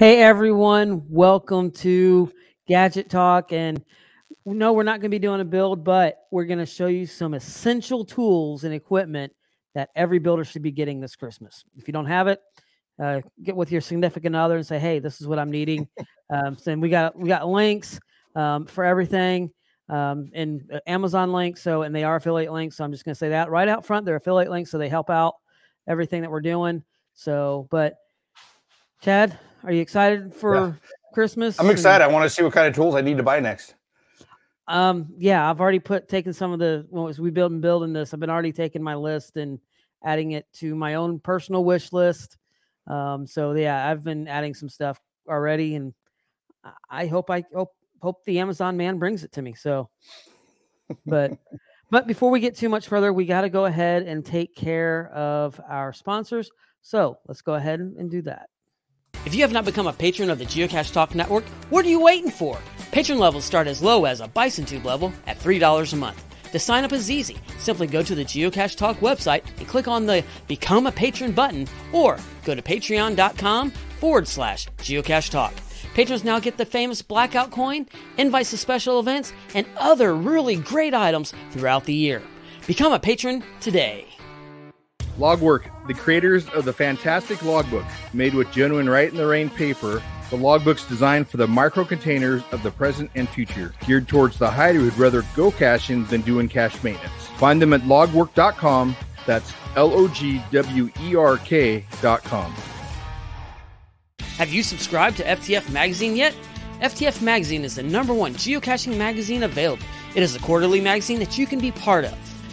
Hey everyone, welcome to Gadget Talk. And no, we're not going to be doing a build, but we're going to show you some essential tools and equipment that every builder should be getting this Christmas. If you don't have it, uh, get with your significant other and say, "Hey, this is what I'm needing." um, so we got we got links um, for everything um, and uh, Amazon links. So and they are affiliate links. So I'm just going to say that right out front. They're affiliate links, so they help out everything that we're doing. So, but Chad, are you excited for yeah. Christmas? I'm excited. I want to see what kind of tools I need to buy next. Um, yeah, I've already put taken some of the well, as we build and building this, I've been already taking my list and adding it to my own personal wish list. Um, so yeah, I've been adding some stuff already, and I hope I hope hope the Amazon man brings it to me. So, but but before we get too much further, we got to go ahead and take care of our sponsors. So let's go ahead and do that. If you have not become a patron of the Geocache Talk Network, what are you waiting for? Patron levels start as low as a Bison Tube level at $3 a month. To sign up is easy. Simply go to the Geocache Talk website and click on the Become a Patron button or go to patreon.com forward slash geocache talk. Patrons now get the famous blackout coin, invites to special events, and other really great items throughout the year. Become a patron today. Logwerk, the creators of the fantastic logbook, made with genuine Write in the Rain paper. The logbook's designed for the micro containers of the present and future, geared towards the hider who'd rather go caching than doing cache maintenance. Find them at logwerk.com. That's L O G W E R K.com. Have you subscribed to FTF Magazine yet? FTF Magazine is the number one geocaching magazine available. It is a quarterly magazine that you can be part of.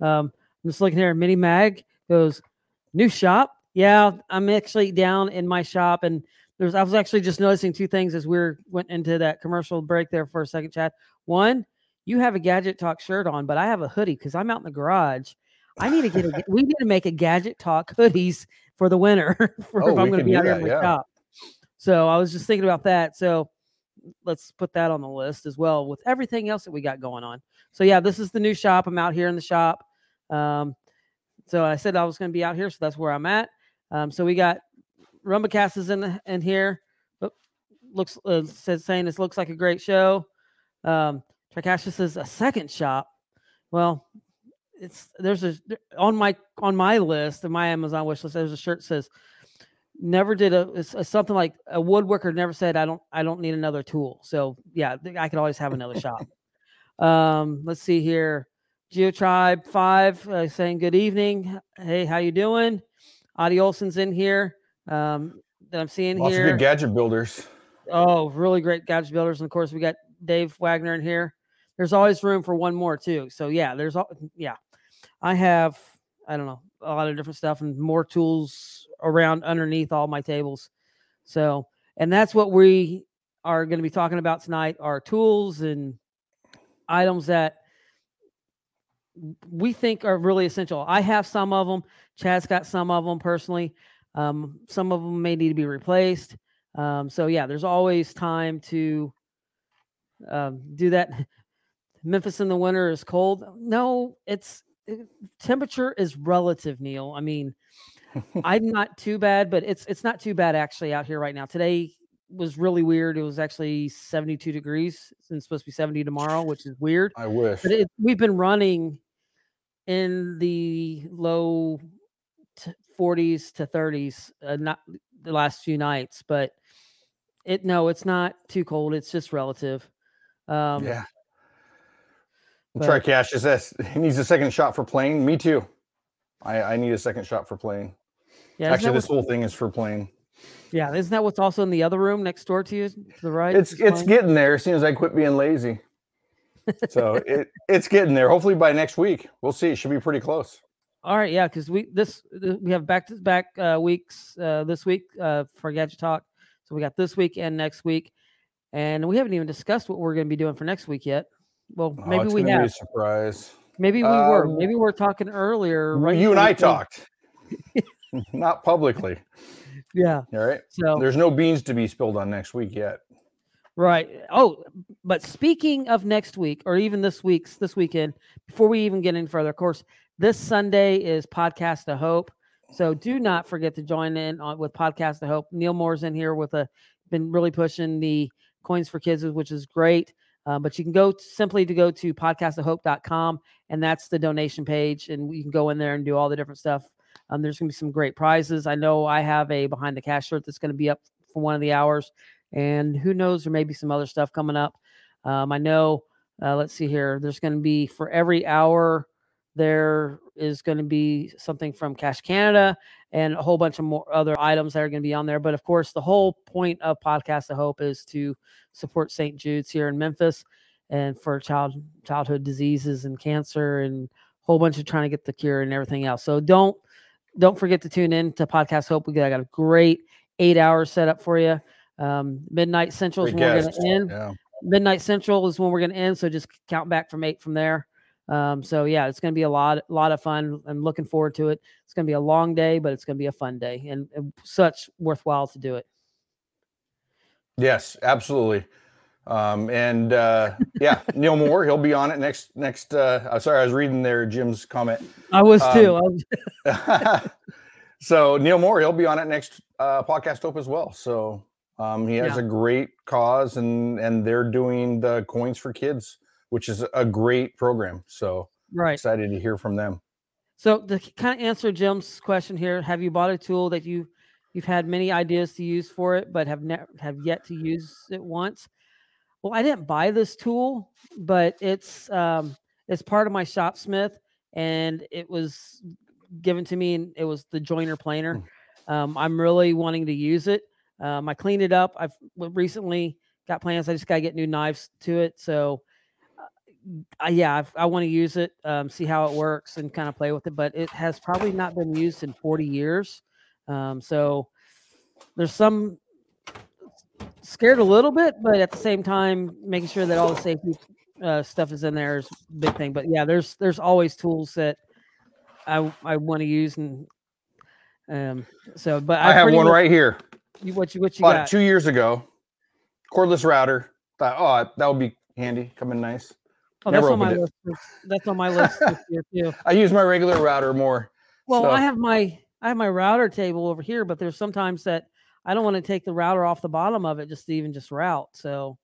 Um, I'm just looking here. At Mini Mag goes, new shop. Yeah, I'm actually down in my shop, and there's I was actually just noticing two things as we are went into that commercial break there for a second, Chad. One, you have a Gadget Talk shirt on, but I have a hoodie because I'm out in the garage. I need to get a, we need to make a Gadget Talk hoodies for the winter for oh, if I'm going to be out in my yeah. shop. So I was just thinking about that. So let's put that on the list as well with everything else that we got going on. So yeah, this is the new shop. I'm out here in the shop. Um, so I said I was going to be out here, so that's where I'm at. Um, so we got Rumbacast is in the, in here. Oh, looks uh, says saying this looks like a great show. Um, Tricastus is a second shop. Well, it's there's a on my on my list of my Amazon wish list. There's a shirt says never did a, a, something like a woodworker never said I don't I don't need another tool. So yeah, I could always have another shop. Um, let's see here. GeoTribe five uh, saying good evening. Hey, how you doing? Adi Olson's in here. Um, that I'm seeing Lots here. Of good gadget builders. Oh, really great gadget builders, and of course we got Dave Wagner in here. There's always room for one more too. So yeah, there's all yeah. I have I don't know a lot of different stuff and more tools around underneath all my tables. So, and that's what we are going to be talking about tonight are tools and items that we think are really essential. I have some of them. Chad's got some of them personally. Um, some of them may need to be replaced. Um, so yeah, there's always time to um, do that. Memphis in the winter is cold. No, it's it, temperature is relative, Neil. I mean, I'm not too bad, but it's it's not too bad actually out here right now. Today was really weird. It was actually 72 degrees. It's supposed to be 70 tomorrow, which is weird. I wish. But it, we've been running in the low t- 40s to 30s, uh, not the last few nights, but it no, it's not too cold. It's just relative. Um, yeah. But, Try cash is this. He needs a second shot for playing. Me too. I, I need a second shot for playing. Yeah, actually, this whole thing is for playing. Yeah, isn't that what's also in the other room next door to you to the right? It's it's getting there as soon as I quit being lazy. so it it's getting there. Hopefully by next week, we'll see. It should be pretty close. All right, yeah, because we this we have back to back uh, weeks uh, this week uh, for Gadget Talk. So we got this week and next week, and we haven't even discussed what we're going to be doing for next week yet. Well, oh, maybe we have. surprise. Maybe we um, were. Maybe we are talking earlier. Right you and I talked, not publicly. Yeah. All right. So there's no beans to be spilled on next week yet. Right. Oh, but speaking of next week, or even this week's this weekend, before we even get any further, of course, this Sunday is Podcast of Hope. So do not forget to join in on, with Podcast of Hope. Neil Moore's in here with a been really pushing the coins for kids, which is great. Uh, but you can go simply to go to podcastofhope.com and that's the donation page. And you can go in there and do all the different stuff. Um, there's going to be some great prizes. I know I have a behind the cache shirt that's going to be up for one of the hours. And who knows, there may be some other stuff coming up. Um, I know, uh, let's see here, there's going to be for every hour, there is going to be something from Cash Canada and a whole bunch of more other items that are going to be on there. But of course, the whole point of Podcast of Hope is to support St. Jude's here in Memphis and for child childhood diseases and cancer and a whole bunch of trying to get the cure and everything else. So don't don't forget to tune in to Podcast Hope. We got, got a great eight hours set up for you. Um, midnight Central is when we're going to end. Yeah. Midnight Central is when we're going to end. So just count back from eight from there. Um, so yeah, it's going to be a lot, a lot of fun. I'm looking forward to it. It's going to be a long day, but it's going to be a fun day and, and such worthwhile to do it. Yes, absolutely. Um, and uh, yeah, Neil Moore, he'll be on it next. Next, uh, I'm sorry, I was reading there Jim's comment. I was too. Um, so Neil Moore, he'll be on it next uh, podcast hope as well. So um, he has yeah. a great cause, and and they're doing the coins for kids, which is a great program. So right, excited to hear from them. So to kind of answer Jim's question here, have you bought a tool that you you've had many ideas to use for it, but have never have yet to use it once? Well, I didn't buy this tool, but it's um, it's part of my shopsmith, and it was given to me, and it was the joiner planer. Hmm. Um, I'm really wanting to use it. Um, I cleaned it up. I've recently got plans. I just got to get new knives to it. So, uh, yeah, I've, i want to use it, um, see how it works, and kind of play with it. But it has probably not been used in 40 years. Um, so, there's some scared a little bit, but at the same time, making sure that all the safety uh, stuff is in there is a big thing. But yeah, there's there's always tools that I I want to use, and um, so but I, I have one much, right here. You, what you what you Bought got? two years ago, cordless router. Thought, oh, that would be handy, coming nice. Oh, Never that's on my it. list. That's on my list this year too. I use my regular router more. Well, so. I have my I have my router table over here, but there's sometimes that I don't want to take the router off the bottom of it just to even just route. So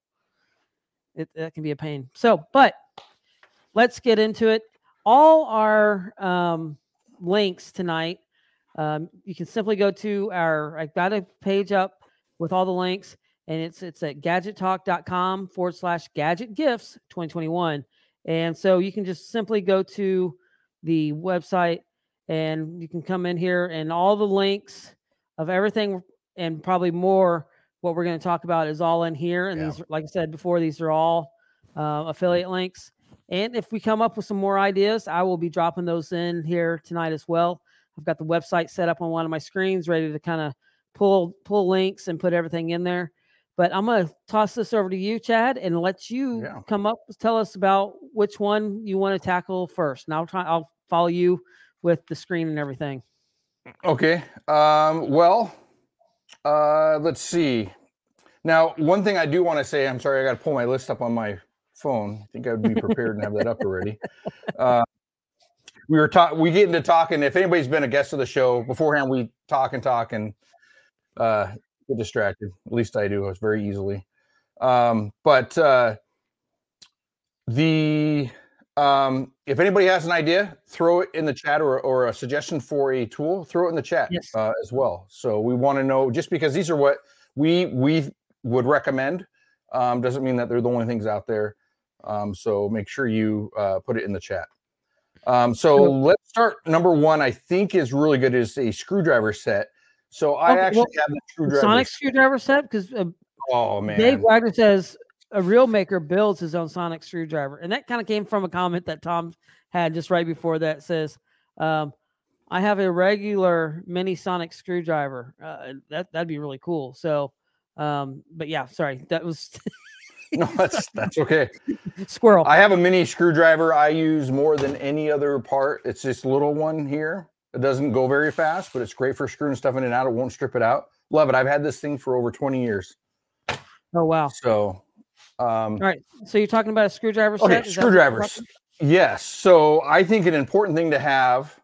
it that can be a pain. So, but let's get into it. All our um, links tonight, um, you can simply go to our. I've got a page up with all the links, and it's it's at gadgettalk.com forward slash gadget gifts 2021. And so you can just simply go to the website and you can come in here and all the links of everything and probably more what we're going to talk about is all in here. And yeah. these, like I said before, these are all uh, affiliate links. And if we come up with some more ideas, I will be dropping those in here tonight as well. I've got the website set up on one of my screens, ready to kind of pull pull links and put everything in there. But I'm going to toss this over to you, Chad, and let you yeah. come up tell us about which one you want to tackle first. And I'll try. I'll follow you with the screen and everything. Okay. Um, well, uh, let's see. Now, one thing I do want to say, I'm sorry, I got to pull my list up on my phone. I think I'd be prepared and have that up already. Uh, we were talking, we get into talking. If anybody's been a guest of the show beforehand, we talk and talk and uh, get distracted. At least I do. It's very easily. Um, but uh, the um, if anybody has an idea, throw it in the chat or, or a suggestion for a tool, throw it in the chat yes. uh, as well. So we want to know just because these are what we we would recommend um, doesn't mean that they're the only things out there. Um, so make sure you uh, put it in the chat. Um, so sure. let's start. Number one, I think is really good is a screwdriver set. So I okay, actually well, have the screwdriver Sonic screwdriver set because uh, oh man, Dave Wagner says a real maker builds his own sonic screwdriver. And that kind of came from a comment that Tom had just right before that says, um, I have a regular mini sonic screwdriver. Uh, that that'd be really cool. So Um, but yeah, sorry, that was no, that's that's okay. Squirrel. I have a mini screwdriver I use more than any other part. It's this little one here. It doesn't go very fast, but it's great for screwing stuff in and out. It won't strip it out. Love it. I've had this thing for over 20 years. Oh wow. So um all right. So you're talking about a screwdriver set? Okay, screwdrivers. Yes. So I think an important thing to have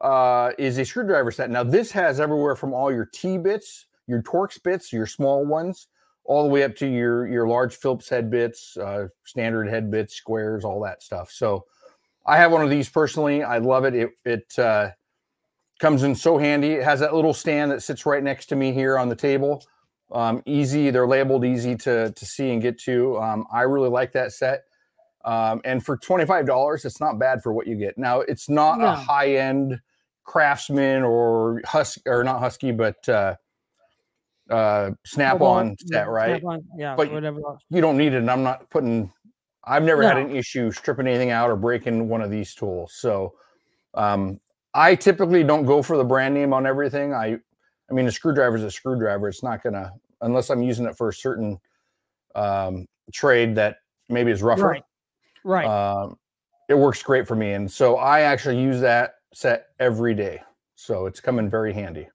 uh, is a screwdriver set. Now this has everywhere from all your T bits, your Torx bits, your small ones, all the way up to your your large Phillips head bits, uh, standard head bits, squares, all that stuff. So I have one of these personally. I love it. It it uh, comes in so handy. It has that little stand that sits right next to me here on the table. Um, easy, they're labeled easy to to see and get to. Um, I really like that set. Um, and for twenty five dollars, it's not bad for what you get. Now it's not a high end craftsman or husky or not husky, but uh, uh, snap on set, right? Snap-on, yeah, but whatever. You don't need it. And I'm not putting. I've never no. had an issue stripping anything out or breaking one of these tools. So um, I typically don't go for the brand name on everything. I, I mean, a screwdriver is a screwdriver. It's not gonna unless I'm using it for a certain um, trade that maybe is rougher. Right. Right. Um, it works great for me, and so I actually use that set every day. So it's coming very handy.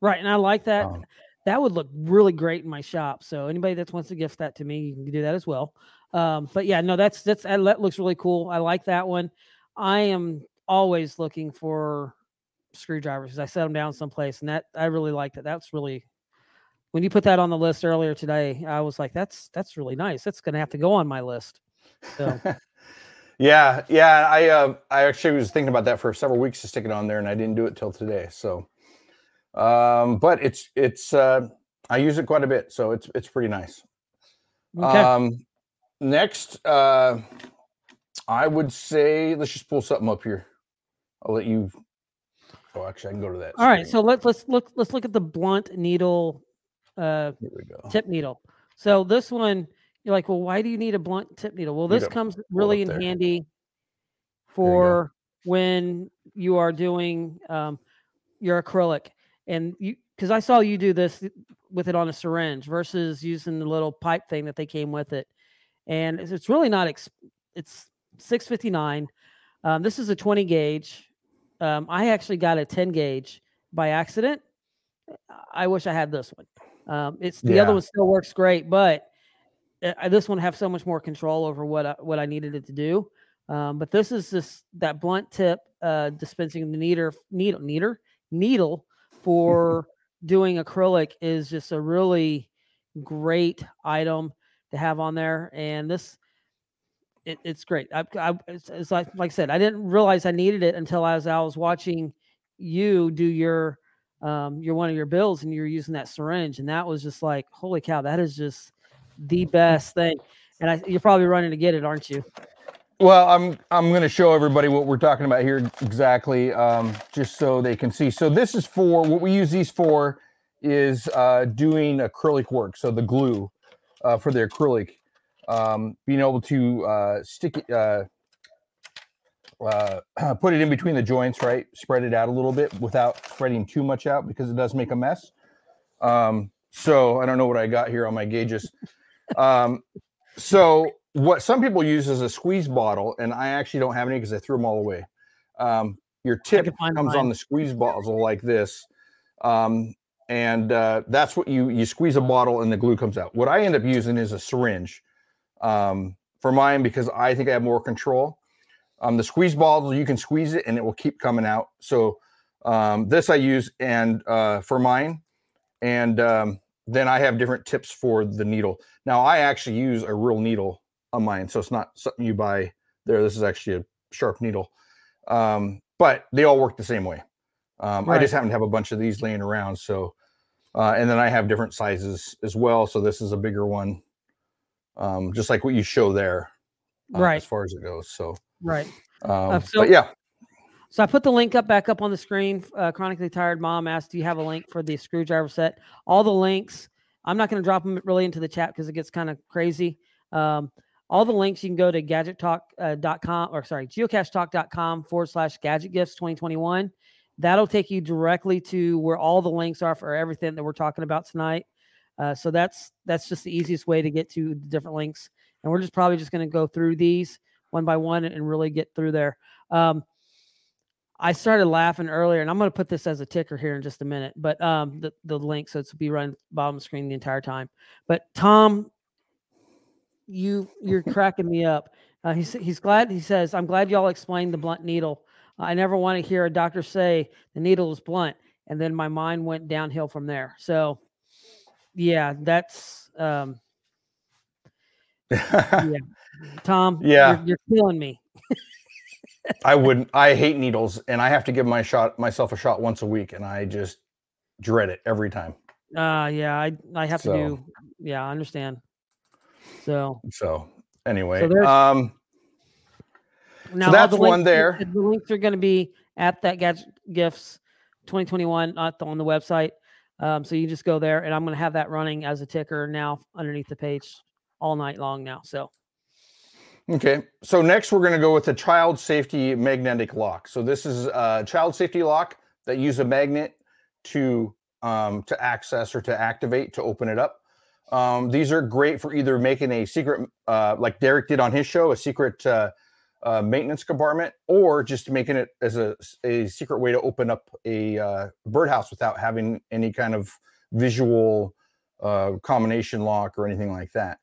Right, and I like that. Um, that would look really great in my shop. So anybody that wants to gift that to me, you can do that as well. Um, but yeah, no, that's that's that looks really cool. I like that one. I am always looking for screwdrivers because I set them down someplace, and that I really like that. That's really when you put that on the list earlier today, I was like, that's that's really nice. That's going to have to go on my list. So. yeah, yeah. I uh, I actually was thinking about that for several weeks to stick it on there, and I didn't do it till today. So um, but it's it's uh, I use it quite a bit, so it's it's pretty nice. Okay. Um, next, uh, I would say let's just pull something up here. I'll let you. Oh, actually, I can go to that. All screen. right, so let's let's look let's look at the blunt needle, uh, tip needle. So this one, you're like, well, why do you need a blunt tip needle? Well, this comes really in there. handy for when you are doing um, your acrylic and you because I saw you do this with it on a syringe versus using the little pipe thing that they came with it, and it's, it's really not. Ex- it's six fifty nine. Um, this is a twenty gauge. Um, I actually got a ten gauge by accident. I wish I had this one. Um, it's the yeah. other one still works great, but uh, this one have so much more control over what I, what I needed it to do. Um, but this is just that blunt tip uh, dispensing the needle needle needle needle for doing acrylic is just a really great item to have on there. And this, it, it's great. I, I it's, it's, like like I said, I didn't realize I needed it until as I was watching you do your um your one of your bills and you're using that syringe, and that was just like, holy cow, that is just the best thing. And I, you're probably running to get it, aren't you? Well, I'm I'm going to show everybody what we're talking about here exactly, um, just so they can see. So this is for what we use these for is uh, doing acrylic work. So the glue uh, for the acrylic, um, being able to uh, stick it, uh, uh, put it in between the joints, right? Spread it out a little bit without spreading too much out because it does make a mess. Um, so I don't know what I got here on my gauges. Um, so what some people use is a squeeze bottle, and I actually don't have any because I threw them all away. Um, your tip comes mine. on the squeeze bottle like this, um, and uh, that's what you you squeeze a bottle and the glue comes out. What I end up using is a syringe um, for mine because I think I have more control. Um, the squeeze bottle you can squeeze it and it will keep coming out. So um, this I use and uh, for mine, and um, then I have different tips for the needle. Now I actually use a real needle on mine, so it's not something you buy there. This is actually a sharp needle, um, but they all work the same way. Um, right. I just happen to have a bunch of these laying around, so uh, and then I have different sizes as well. So this is a bigger one, um, just like what you show there, uh, right? As far as it goes, so right. Um, uh, so, but yeah. So I put the link up back up on the screen. Uh, Chronically Tired Mom asked, "Do you have a link for the screwdriver set?" All the links. I'm not going to drop them really into the chat because it gets kind of crazy. Um, all the links you can go to gadgettalk.com uh, or sorry, geocachetalk.com forward slash gadget gifts 2021. That'll take you directly to where all the links are for everything that we're talking about tonight. Uh, so that's that's just the easiest way to get to the different links. And we're just probably just going to go through these one by one and really get through there. Um, I started laughing earlier, and I'm going to put this as a ticker here in just a minute, but um, the, the link, so it's be running bottom the screen the entire time. But Tom, you you're cracking me up. Uh, he's he's glad. He says, "I'm glad y'all explained the blunt needle. I never want to hear a doctor say the needle is blunt, and then my mind went downhill from there." So, yeah, that's um, yeah, Tom. Yeah, you're, you're killing me. I wouldn't. I hate needles, and I have to give my shot myself a shot once a week, and I just dread it every time. Uh yeah, I I have so, to do. Yeah, I understand. So so anyway, so um, now so that's the one there. The links are going to be at that gadget gifts 2021 on the website. Um, so you just go there, and I'm going to have that running as a ticker now underneath the page all night long now. So Okay, so next we're going to go with the child safety magnetic lock. So this is a child safety lock that use a magnet to um, to access or to activate to open it up. Um, these are great for either making a secret, uh, like Derek did on his show, a secret uh, uh, maintenance compartment, or just making it as a, a secret way to open up a uh, birdhouse without having any kind of visual uh, combination lock or anything like that.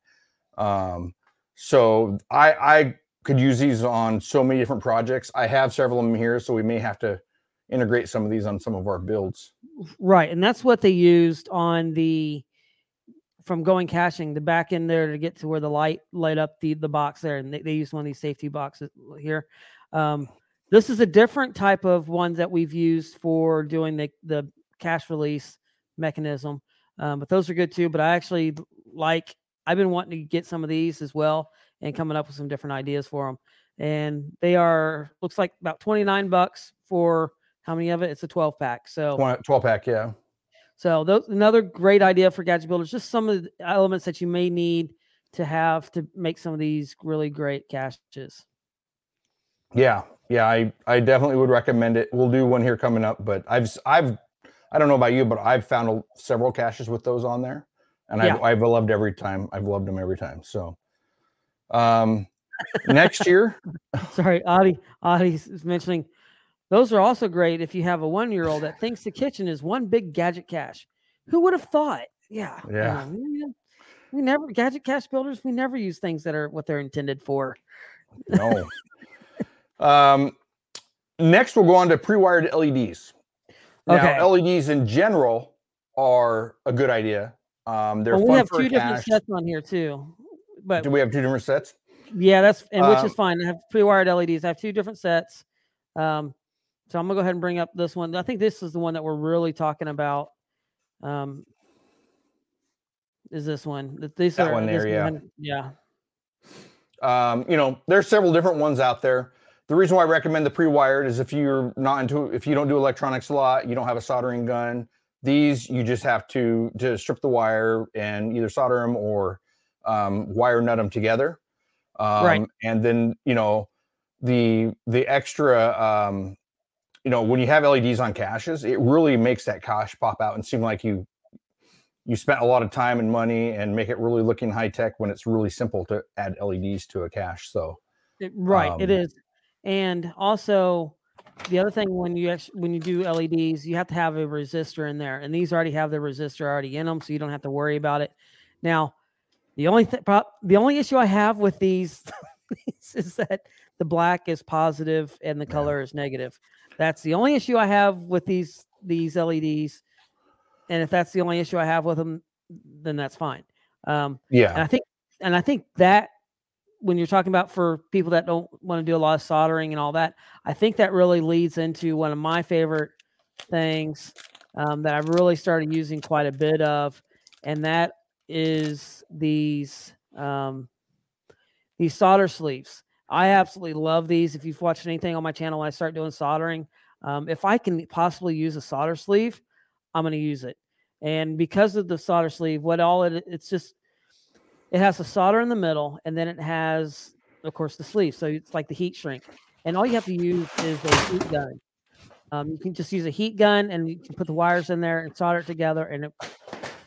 Um, so I I could use these on so many different projects. I have several of them here, so we may have to integrate some of these on some of our builds. Right, and that's what they used on the from going caching the back in there to get to where the light light up the the box there, and they, they used one of these safety boxes here. Um, this is a different type of one that we've used for doing the the cache release mechanism, um, but those are good too. But I actually like I've been wanting to get some of these as well and coming up with some different ideas for them. And they are looks like about 29 bucks for how many of it? It's a 12 pack. So 12 pack, yeah. So those another great idea for gadget builders. Just some of the elements that you may need to have to make some of these really great caches. Yeah, yeah, I I definitely would recommend it. We'll do one here coming up, but I've I've I don't know about you, but I've found several caches with those on there and yeah. I've, I've loved every time. I've loved them every time. So, um, next year, sorry, Adi, Adi is mentioning those are also great if you have a one year old that thinks the kitchen is one big gadget cache. Who would have thought? Yeah, yeah. Um, we never gadget cache builders. We never use things that are what they're intended for. no. um, next, we'll go on to pre-wired LEDs. Now, okay. LEDs in general are a good idea um, they're well, we have two different sets on here too. But do we have two different sets? Yeah, that's and which um, is fine. I have pre-wired LEDs. I have two different sets. Um, so I'm gonna go ahead and bring up this one. I think this is the one that we're really talking about. Um, is this one? These that are, one there, yeah, one, yeah. Um, you know, there's several different ones out there. The reason why I recommend the pre-wired is if you're not into if you don't do electronics a lot, you don't have a soldering gun, these you just have to to strip the wire and either solder them or um, wire nut them together. Um, right. And then you know the the extra um, you know when you have LEDs on caches, it really makes that cache pop out and seem like you you spent a lot of time and money and make it really looking high tech when it's really simple to add LEDs to a cache. So it, right, um, it is, and also the other thing when you actually, when you do LEDs, you have to have a resistor in there, and these already have the resistor already in them, so you don't have to worry about it. Now, the only th- the only issue I have with these, is that the black is positive and the color yeah. is negative. That's the only issue I have with these these LEDs, and if that's the only issue I have with them, then that's fine. Um, yeah, and I think and I think that when you're talking about for people that don't want to do a lot of soldering and all that, I think that really leads into one of my favorite things um, that I've really started using quite a bit of, and that is these um, these solder sleeves. I absolutely love these. If you've watched anything on my channel, when I start doing soldering, um, if I can possibly use a solder sleeve, I'm going to use it. And because of the solder sleeve, what all it it's just it has the solder in the middle, and then it has, of course, the sleeve. So it's like the heat shrink. And all you have to use is a heat gun. Um, you can just use a heat gun, and you can put the wires in there and solder it together, and it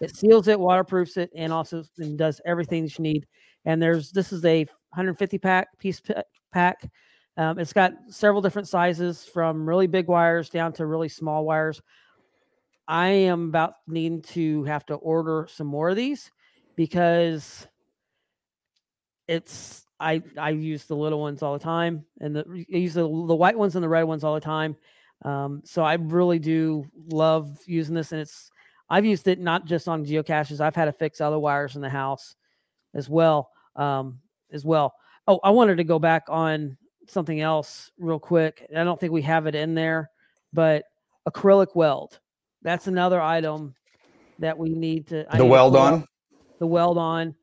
It seals it, waterproofs it, and also and does everything that you need. And there's this is a 150 pack piece pack. Um, it's got several different sizes from really big wires down to really small wires. I am about needing to have to order some more of these because it's I I use the little ones all the time and the I use the, the white ones and the red ones all the time. Um, so I really do love using this, and it's I've used it not just on geocaches. I've had to fix other wires in the house as well. Um, as well. Oh, I wanted to go back on something else real quick. I don't think we have it in there, but acrylic weld. That's another item that we need to. I the need weld on. The weld on.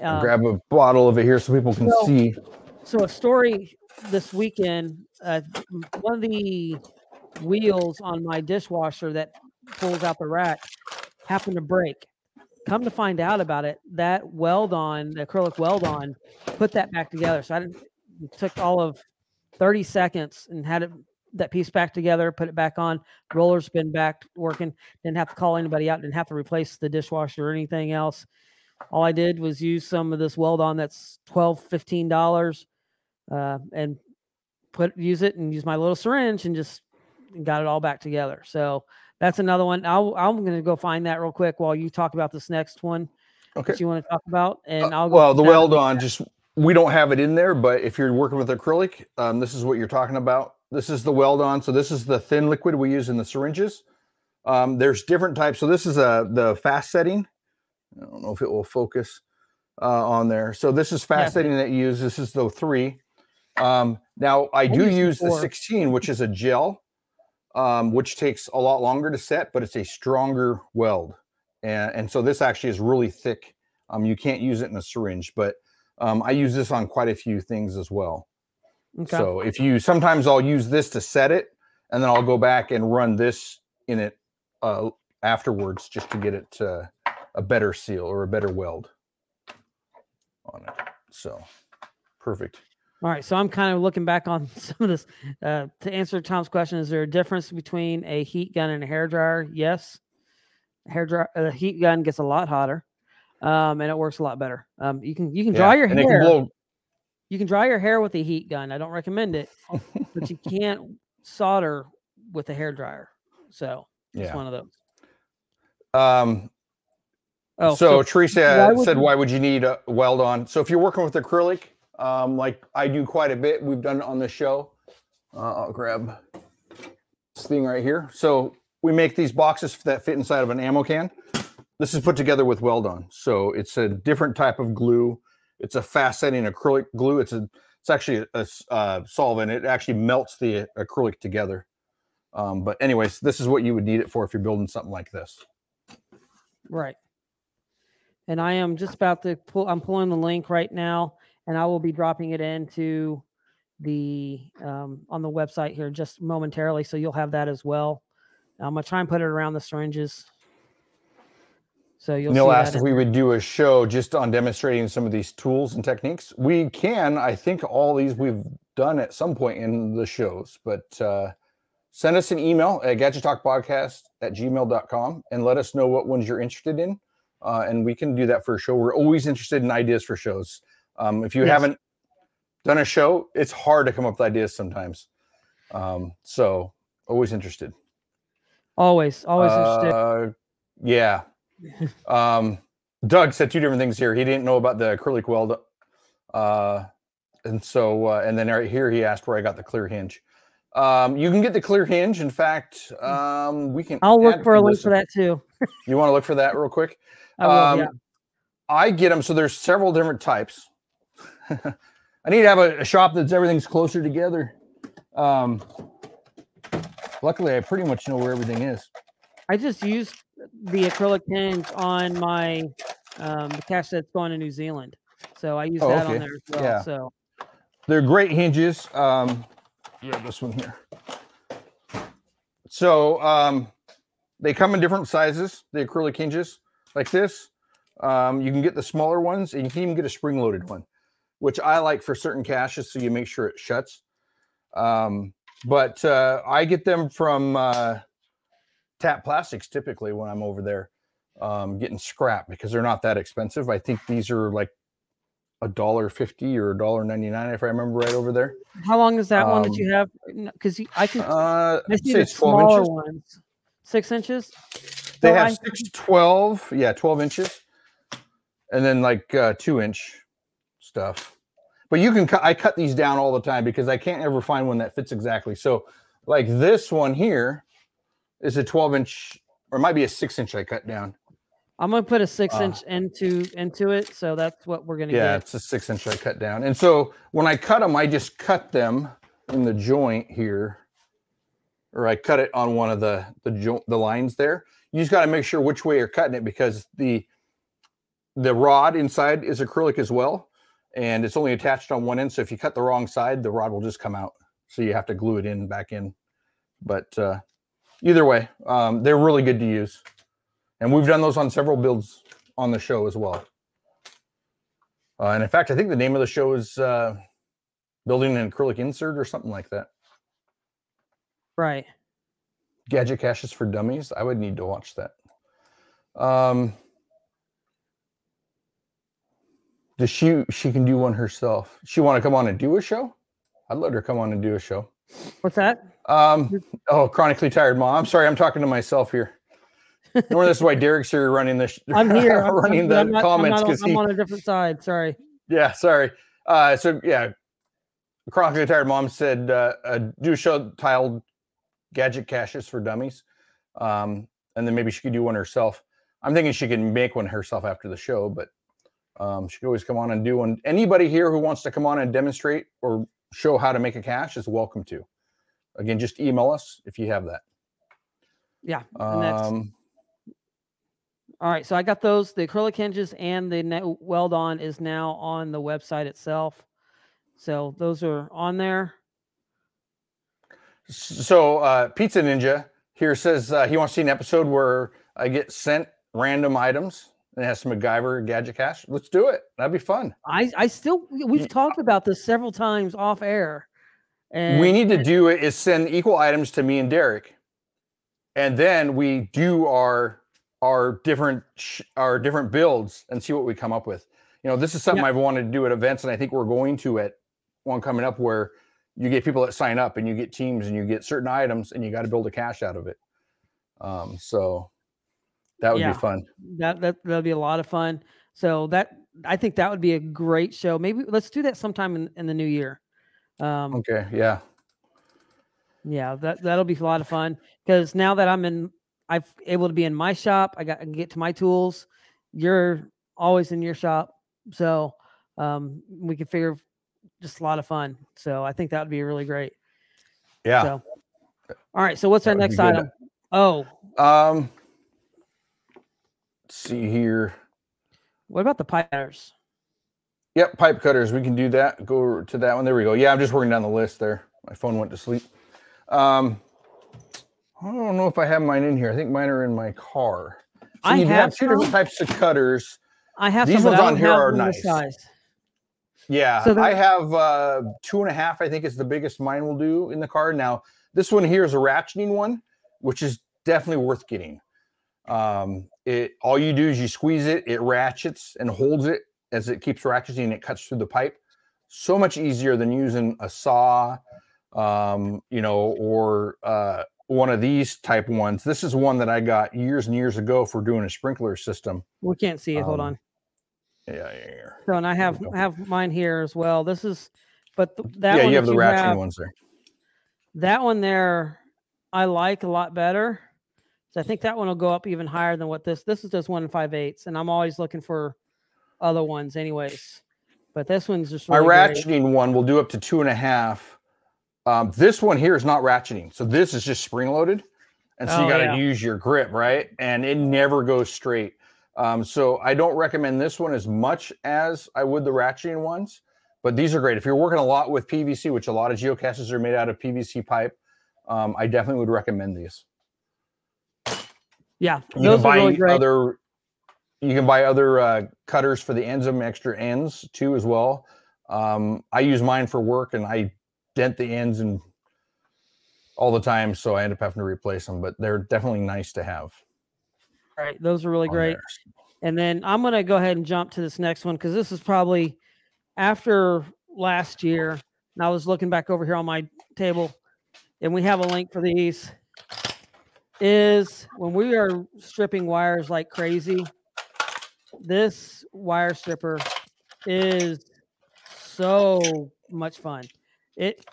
Um, grab a bottle of it here so people can so, see. So a story this weekend. Uh, one of the wheels on my dishwasher that pulls out the rack happened to break. Come to find out about it, that weld on, the acrylic weld on, put that back together. So I took all of 30 seconds and had it that piece back together, put it back on. Roller's been back working. Didn't have to call anybody out. Didn't have to replace the dishwasher or anything else. All I did was use some of this weld on that's 12 $15 uh, and put use it and use my little syringe and just got it all back together. So that's another one. I'll, I'm going to go find that real quick while you talk about this next one. Okay. That you want to talk about, and uh, I'll go. Well, the weld on just we don't have it in there, but if you're working with acrylic, um, this is what you're talking about. This is the weld on. So this is the thin liquid we use in the syringes. Um, there's different types. So this is a uh, the fast setting. I don't know if it will focus uh, on there. So this is fast yeah. setting that you use. This is the three. Um, now I do use the 16, which is a gel, um, which takes a lot longer to set, but it's a stronger weld. And, and so this actually is really thick. Um, you can't use it in a syringe, but um, I use this on quite a few things as well. Okay. So if you sometimes I'll use this to set it, and then I'll go back and run this in it uh, afterwards just to get it to a better seal or a better weld on it. So perfect. All right, so I'm kind of looking back on some of this uh, to answer Tom's question. Is there a difference between a heat gun and a hair dryer? Yes, hair dryer. A heat gun gets a lot hotter, um, and it works a lot better. Um, you can you can dry yeah, your hair. Can you can dry your hair with a heat gun. I don't recommend it, but you can't solder with a hair dryer. So it's yeah. one of those. Um. Oh, so, so Teresa why said, you... "Why would you need a weld on?" So if you're working with acrylic, um, like I do quite a bit, we've done on the show. Uh, I'll grab this thing right here. So we make these boxes that fit inside of an ammo can. This is put together with weld on. So it's a different type of glue. It's a fast setting acrylic glue. It's a it's actually a, a uh, solvent. It actually melts the acrylic together. Um, but anyways, this is what you would need it for if you're building something like this. Right. And I am just about to pull. I'm pulling the link right now, and I will be dropping it into the um, on the website here just momentarily, so you'll have that as well. I'm gonna try and put it around the syringes. So you'll. Neil asked if we would do a show just on demonstrating some of these tools and techniques. We can. I think all these we've done at some point in the shows, but uh, send us an email at gadgettalkpodcast at gmail.com and let us know what ones you're interested in. Uh, and we can do that for a show. We're always interested in ideas for shows. Um, if you yes. haven't done a show, it's hard to come up with ideas sometimes. Um, so always interested. Always, always uh, interested. Yeah. um, Doug said two different things here. He didn't know about the acrylic weld. Uh, and so, uh, and then right here, he asked where I got the clear hinge. Um, you can get the clear hinge. In fact, um, we can. I'll look for a link for that too. you want to look for that real quick? I, will, um, yeah. I get them. So there's several different types. I need to have a, a, shop that's everything's closer together. Um, luckily, I pretty much know where everything is. I just used the acrylic hinge on my um, the cache that's going to New Zealand, so I use oh, that okay. on there as well. Yeah. So they're great hinges. Um, yeah, this one here. So um, they come in different sizes. The acrylic hinges like this. Um, you can get the smaller ones, and you can even get a spring-loaded one, which I like for certain caches, so you make sure it shuts. Um, but uh, I get them from uh, Tap Plastics typically when I'm over there. um, getting scrapped because they're not that expensive. I think these are like a dollar fifty or a dollar ninety nine, if I remember right over there. How long is that um, one that Um, you have? Because I can Uh, I see the 12 smaller inches. ones. Six inches. They So have I- six 12, yeah, 12 inches, and then like uh, two inch stuff. But you can cut, I cut these down all the time because I can't ever find one that fits exactly. So, like this one here is a 12 inch, or it might be a six inch I cut down. I'm gonna put a six Uh, inch into into it, so that's what we're gonna Yeah, get. it's a six inch I cut down. And so when I cut them, I just cut them in the joint here, or I cut it on one of the the joint the lines there. You just got to make sure which way you're cutting it because the the rod inside is acrylic as well, and it's only attached on one end. So if you cut the wrong side, the rod will just come out. So you have to glue it in back in. But uh, either way, um, they're really good to use, and we've done those on several builds on the show as well. Uh, and in fact, I think the name of the show is uh, Building an Acrylic Insert or something like that. Right. Gadget Caches for Dummies. I would need to watch that. Um, does she she can do one herself? She want to come on and do a show? I'd let her come on and do a show. What's that? Um, oh, chronically tired mom. I'm sorry, I'm talking to myself here. Nor this is why Derek's here running this. I'm here. I'm, running I'm- the I'm not- comments because I'm he on a different side. Sorry. Yeah, sorry. Uh, so yeah, chronically tired mom said uh, uh, do a show titled "Gadget Caches for Dummies," um, and then maybe she could do one herself. I'm thinking she can make one herself after the show, but um, she could always come on and do one. Anybody here who wants to come on and demonstrate or show how to make a cache is welcome to. Again, just email us if you have that. Yeah. and that's- Um, All right, so I got those. The acrylic hinges and the net weld on is now on the website itself. So those are on there. So uh, Pizza Ninja here says uh, he wants to see an episode where I get sent random items and it has some MacGyver gadget cache. Let's do it. That'd be fun. I I still we've talked about this several times off air. And we need to do it is send equal items to me and Derek, and then we do our our different our different builds and see what we come up with. You know, this is something Yeah. I've wanted to do at events, and I think we're going to at one coming up where you get people that sign up and you get teams and you get certain items and you got to build a cache out of it. Um, so that would Yeah. be fun. that that that'll be a lot of fun. So that I think that would be a great show. Maybe let's do that sometime in, in the new year. Um, Okay, yeah. Yeah, that that'll be a lot of fun because now that I'm in, I'm able to be in my shop. I got I can get to my tools. You're always in your shop, so um, we can figure just a lot of fun. So I think that would be really great. Yeah. So, all right. So what's our That would next item? Oh, Um see here. what about the pipe cutters? Yep, pipe cutters. We can do that. Go to that one. There we go. Yeah, I'm just working down the list there. My phone went to sleep. Um, I don't know if I have mine in here. I think mine are in my car. So I you have two different types of cutters. I have These some, ones on here are nice. size. Yeah, So I have uh, two and a half. I think is the biggest mine will do in the car. Now this one here is a ratcheting one, which is definitely worth getting. Um, it all you do is you squeeze it, it ratchets and holds it as it keeps ratcheting. It cuts through the pipe. So much easier than using a saw, um, you know, or uh, one of these type ones. This is one that I got years and years ago for doing a sprinkler system. We can't see it. Hold Um, on. Yeah, yeah, yeah. So and I have go. have mine here as well. This is, but th- that one. yeah, one you have the ratcheting have- ones there. That one there, I like a lot better. So I think that one will go up even higher than what this. This is just one and five eighths, and I'm always looking for other ones, anyways. But this one's just My really great. ratcheting one will do up to two and a half. Um, this one here is not ratcheting, so this is just spring loaded, and so Oh, you got to yeah. use your grip, right? And it never goes straight. Um, so I don't recommend this one as much as I would the ratcheting ones, but these are great. If you're working a lot with PVC, which a lot of geocaches are made out of PVC pipe, um, I definitely would recommend these. Yeah, You those can are buy really great. other. You can buy other uh, cutters for the ends of them, extra ends too, as well. Um, I use mine for work, and I dent the ends and all the time, so I end up having to replace them. But they're definitely nice to have. right, those are really great. And then I'm going to go ahead and jump to this next one because this is probably after last year. And I was looking back over here on my table, and we have a link for these. Is when we are stripping wires like crazy, this wire stripper is so much fun. It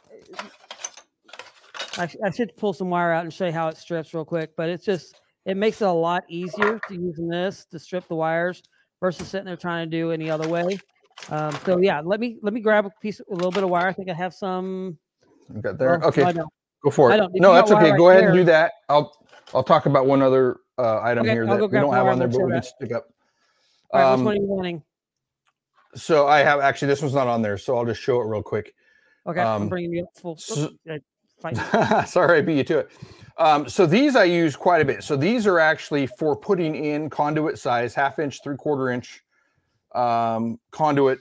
I, I, should pull some wire out and show you how it strips real quick, but it's just it makes it a lot easier to using this to strip the wires versus sitting there trying to do any other way. Um, so yeah, let me let me grab a piece, a little bit of wire. I think I have some. Got there. Well, okay, go for it. No, that's okay. Right go ahead there. and do that. I'll I'll talk about one other uh, item okay, here that we don't have on there, but we can stick up. All right, um, which one are you wanting? So I have actually this one's not on there, so I'll just show it real quick. Okay, um, I'm bringing you up full. So, sorry, I beat you to it. Um, so these I use quite a bit. So these are actually for putting in conduit size, half inch, three quarter inch um, conduit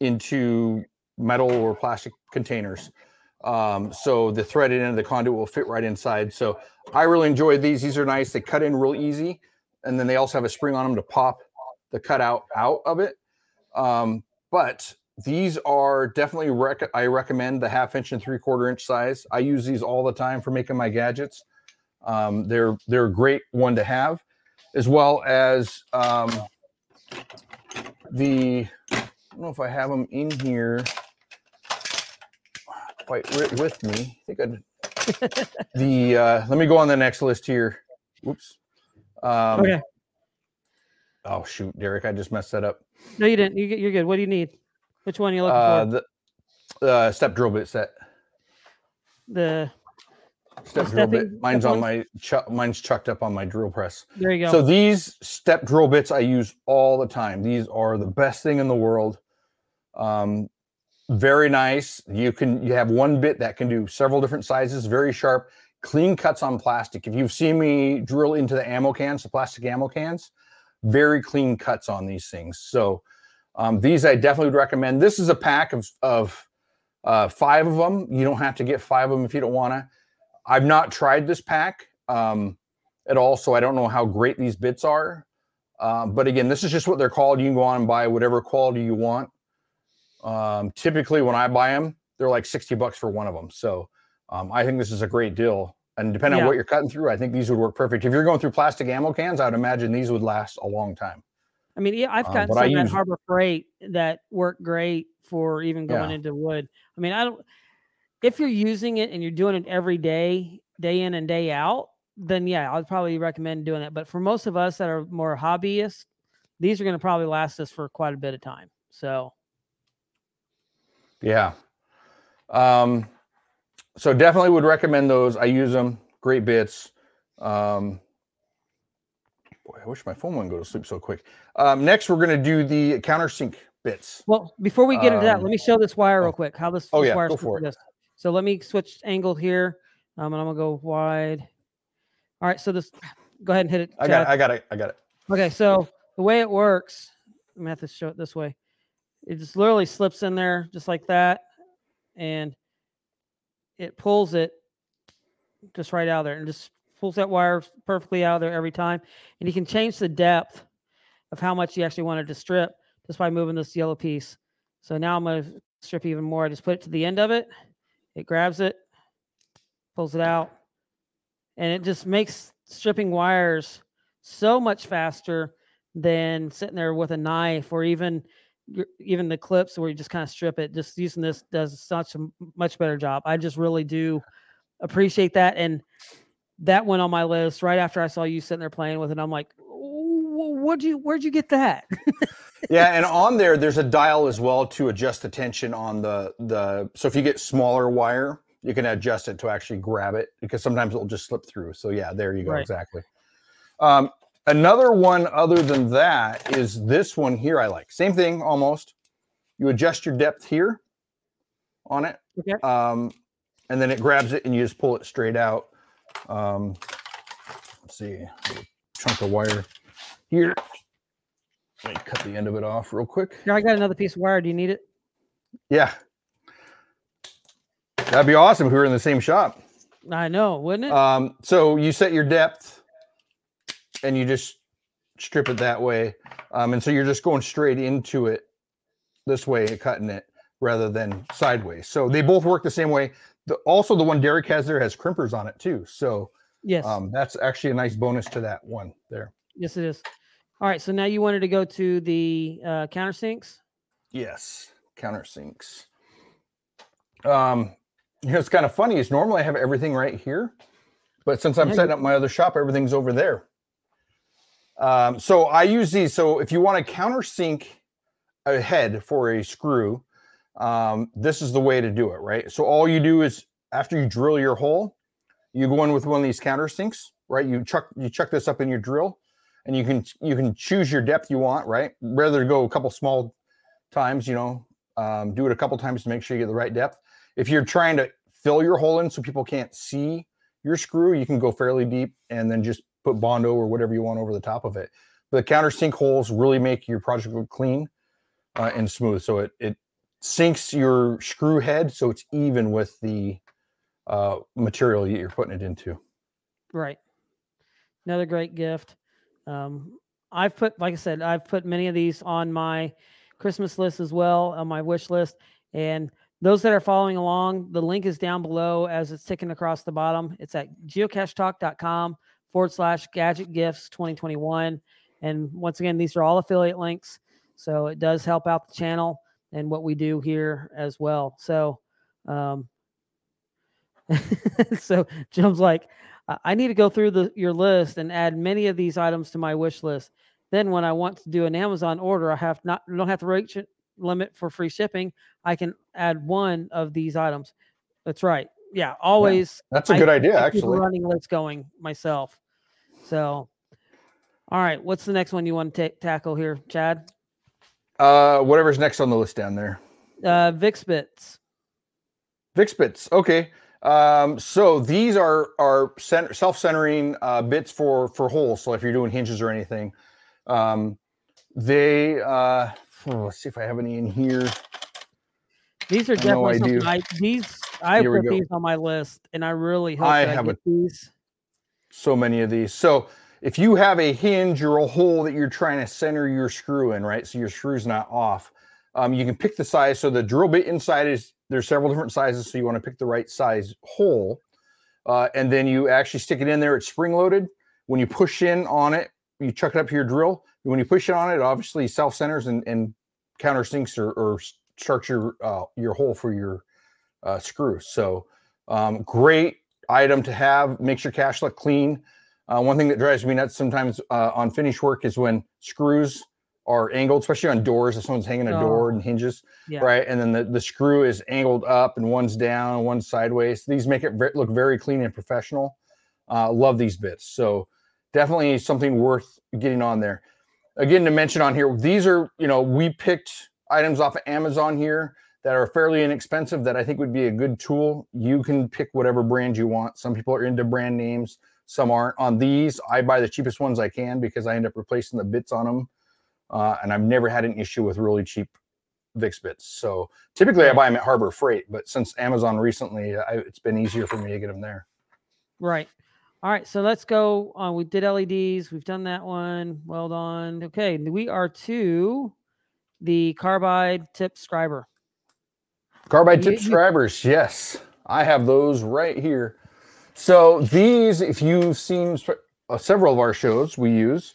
into metal or plastic containers. Um, so the threaded end of the conduit will fit right inside. So I really enjoy these. These are nice. They cut in real easy, and then they also have a spring on them to pop the cutout out of it. Um, but these are definitely rec- I recommend the half inch and three quarter inch size. I use these all the time for making my gadgets. Um, they're they're a great one to have, as well as um, the. I don't know if I have them in here quite with me. I think I'd. the uh, let me go on the next list here. Whoops. Um, okay. Oh shoot, Derek! I just messed that up. No, you didn't. You, you're good. What do you need? Which one are you looking uh, for? The uh, step drill bit set. The step the drill bit. Mine's on my ch- mine's chucked up on my drill press. There you go. So these step drill bits I use all the time. These are the best thing in the world. Um, very nice. You can you have one bit that can do several different sizes. Very sharp, clean cuts on plastic. If you've seen me drill into the ammo cans, the plastic ammo cans, very clean cuts on these things. So um, these I definitely would recommend. This is a pack of, of uh, five of them. You don't have to get five of them if you don't want to. I've not tried this pack um, at all, so I don't know how great these bits are. Um, but again, this is just what they're called. You can go on and buy whatever quality you want. Um, typically, when I buy them, they're like 60 bucks for one of them. So um, I think this is a great deal. And depending yeah. on what you're cutting through, I think these would work perfect. If you're going through plastic ammo cans, I would imagine these would last a long time. I mean, yeah, I've um, got um, some at Harbor Freight that work great for even going yeah. into wood. I mean, I don't. If you're using it and you're doing it every day, day in and day out, then yeah, I'd probably recommend doing it. But for most of us that are more hobbyists, these are going to probably last us for quite a bit of time. So, yeah. Um, so definitely would recommend those. I use them. Great bits. Um, Boy, I wish my phone wouldn't go to sleep so quick. Um, next, we're going to do the countersink bits. Well, before we get into um, that, let me show this wire real oh. quick. How this, oh, this yeah, wire go for. This. So let me switch angle here, um, and I'm gonna go wide. All right, so this. Go ahead and hit it. I got it. I got it. I got it. Okay, so the way it works, I'm gonna have to show it this way. It just literally slips in there just like that, and it pulls it just right out there, and just pulls that wire perfectly out there every time. And you can change the depth of how much you actually wanted to strip just by moving this yellow piece. So now I'm going to strip even more. I just put it to the end of it. It grabs it, pulls it out, and it just makes stripping wires so much faster than sitting there with a knife or even even the clips where you just kind of strip it. Just using this does such a much better job. I just really do appreciate that. And that went on my list right after I saw you sitting there playing with it. I'm like, what'd you where'd you get that? yeah, and on there there's a dial as well to adjust the tension on the the so if you get smaller wire, you can adjust it to actually grab it because sometimes it'll just slip through. So yeah, there you go, right. exactly. Um, another one other than that is this one here I like. Same thing almost. You adjust your depth here on it. Okay. Um, and then it grabs it and you just pull it straight out. Um, let's see, chunk of wire here. Let me cut the end of it off real quick. Here, I got another piece of wire. Do you need it? Yeah. That'd be awesome if we were in the same shop. I know, wouldn't it? Um, so you set your depth and you just strip it that way. Um, and so you're just going straight into it this way, cutting it rather than sideways. So they both work the same way. The, also, the one Derek has there has crimpers on it too. So yes, um, that's actually a nice bonus to that one there. Yes, it is. All right. So now you wanted to go to the uh, countersinks. Yes, countersinks. Um, you know, it's kind of funny is normally I have everything right here, but since I'm setting up my other shop, everything's over there. Um, so I use these. So if you want to countersink a head for a screw, um, this is the way to do it, right? So all you do is after you drill your hole, you go in with one of these countersinks, right? You chuck you chuck this up in your drill, and you can you can choose your depth you want, right? Rather go a couple small times, you know, um, do it a couple times to make sure you get the right depth. If you're trying to fill your hole in so people can't see your screw, you can go fairly deep and then just put Bondo or whatever you want over the top of it. The countersink holes really make your project look clean uh, and smooth. So it, it sinks your screw head so it's even with the uh, material you're putting it into. Right. Another great gift. Um, I've put, like I said, I've put many of these on my Christmas list as well, on my wish list. And those that are following along, the link is down below as it's ticking across the bottom. It's at geocachetalk.com forward slash gadget gifts 2021. And once again, these are all affiliate links. So it does help out the channel and what we do here as well. So, um, so Jim's like, I need to go through the your list and add many of these items to my wish list. Then when I want to do an Amazon order, I have not don't have to reach it limit for free shipping. I can add one of these items. That's right. Yeah, always. Yeah, that's a good I, idea, I actually. Running list going myself. So, all right, what's the next one you want to tackle here, Chad? Uh, whatever's next on the list down there. Uh, Vix bits. Vix bits. Okay. Um, so these are are center, self-centering uh, bits for for holes. So if you're doing hinges or anything, um, they uh, oh, let's see if I have any in here. These are definitely something I, these I here put these on my list, and I really hope I have I a, these. So many of these. So if you have a hinge or a hole that you're trying to center your screw in, right? So your screw's not off. Um, you can pick the size. So the drill bit inside is there's several different sizes. So you want to pick the right size hole. Uh, and then you actually stick it in there. It's spring loaded. When you push in on it, you chuck it up to your drill. When you push it on it, it obviously self centers and, and countersinks or, or starts your uh, your hole for your uh, screw. So um, great item to have. Makes your cache look clean. Uh, one thing that drives me nuts sometimes uh, on finish work is when screws are angled, especially on doors. If someone's hanging a oh. door and hinges, yeah. right, and then the, the screw is angled up and one's down and one's sideways. These make it look very clean and professional. Uh, love these bits. So definitely something worth getting on there. Again, to mention on here, these are, you know, we picked items off of Amazon here that are fairly inexpensive that I think would be a good tool. You can pick whatever brand you want. Some people are into brand names, some aren't. On these, I buy the cheapest ones I can because I end up replacing the bits on them. Uh, and I've never had an issue with really cheap VIX bits. So typically I buy them at Harbor Freight, but since Amazon recently, I, it's been easier for me to get them there. Right. All right, so let's go. Uh, we did LEDs. We've done that one. Well done. Okay, we are to the carbide tip scriber. Carbide tip scribers, yes, I have those right here. So these, if you've seen uh, several of our shows, we use.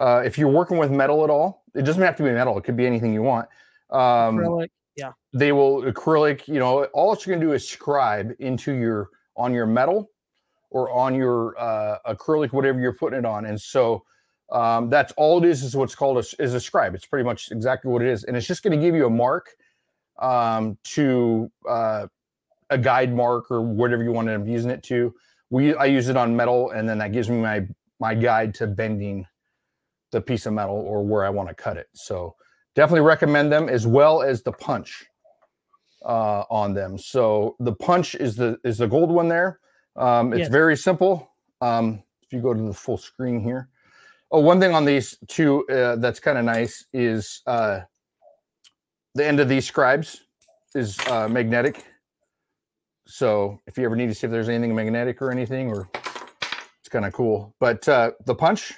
Uh, if you're working with metal at all, it doesn't have to be metal. It could be anything you want. Um, acrylic, yeah. They will acrylic. You know, all you're gonna do is scribe into your on your metal or on your uh, acrylic, whatever you're putting it on. And so um, that's all it is, is what's called a, is a scribe. It's pretty much exactly what it is. And it's just going to give you a mark um, to uh, a guide mark or whatever you want to end using it to. We I use it on metal, and then that gives me my my guide to bending the piece of metal or where I want to cut it. So definitely recommend them as well as the punch uh, on them. So the punch is the is the gold one there. Um, it's yes. very simple. Um, if you go to the full screen here. Oh, one thing on these two uh, that's kind of nice is uh, the end of these scribes is uh, magnetic. So if you ever need to see if there's anything magnetic or anything, or it's kind of cool. But uh, the punch,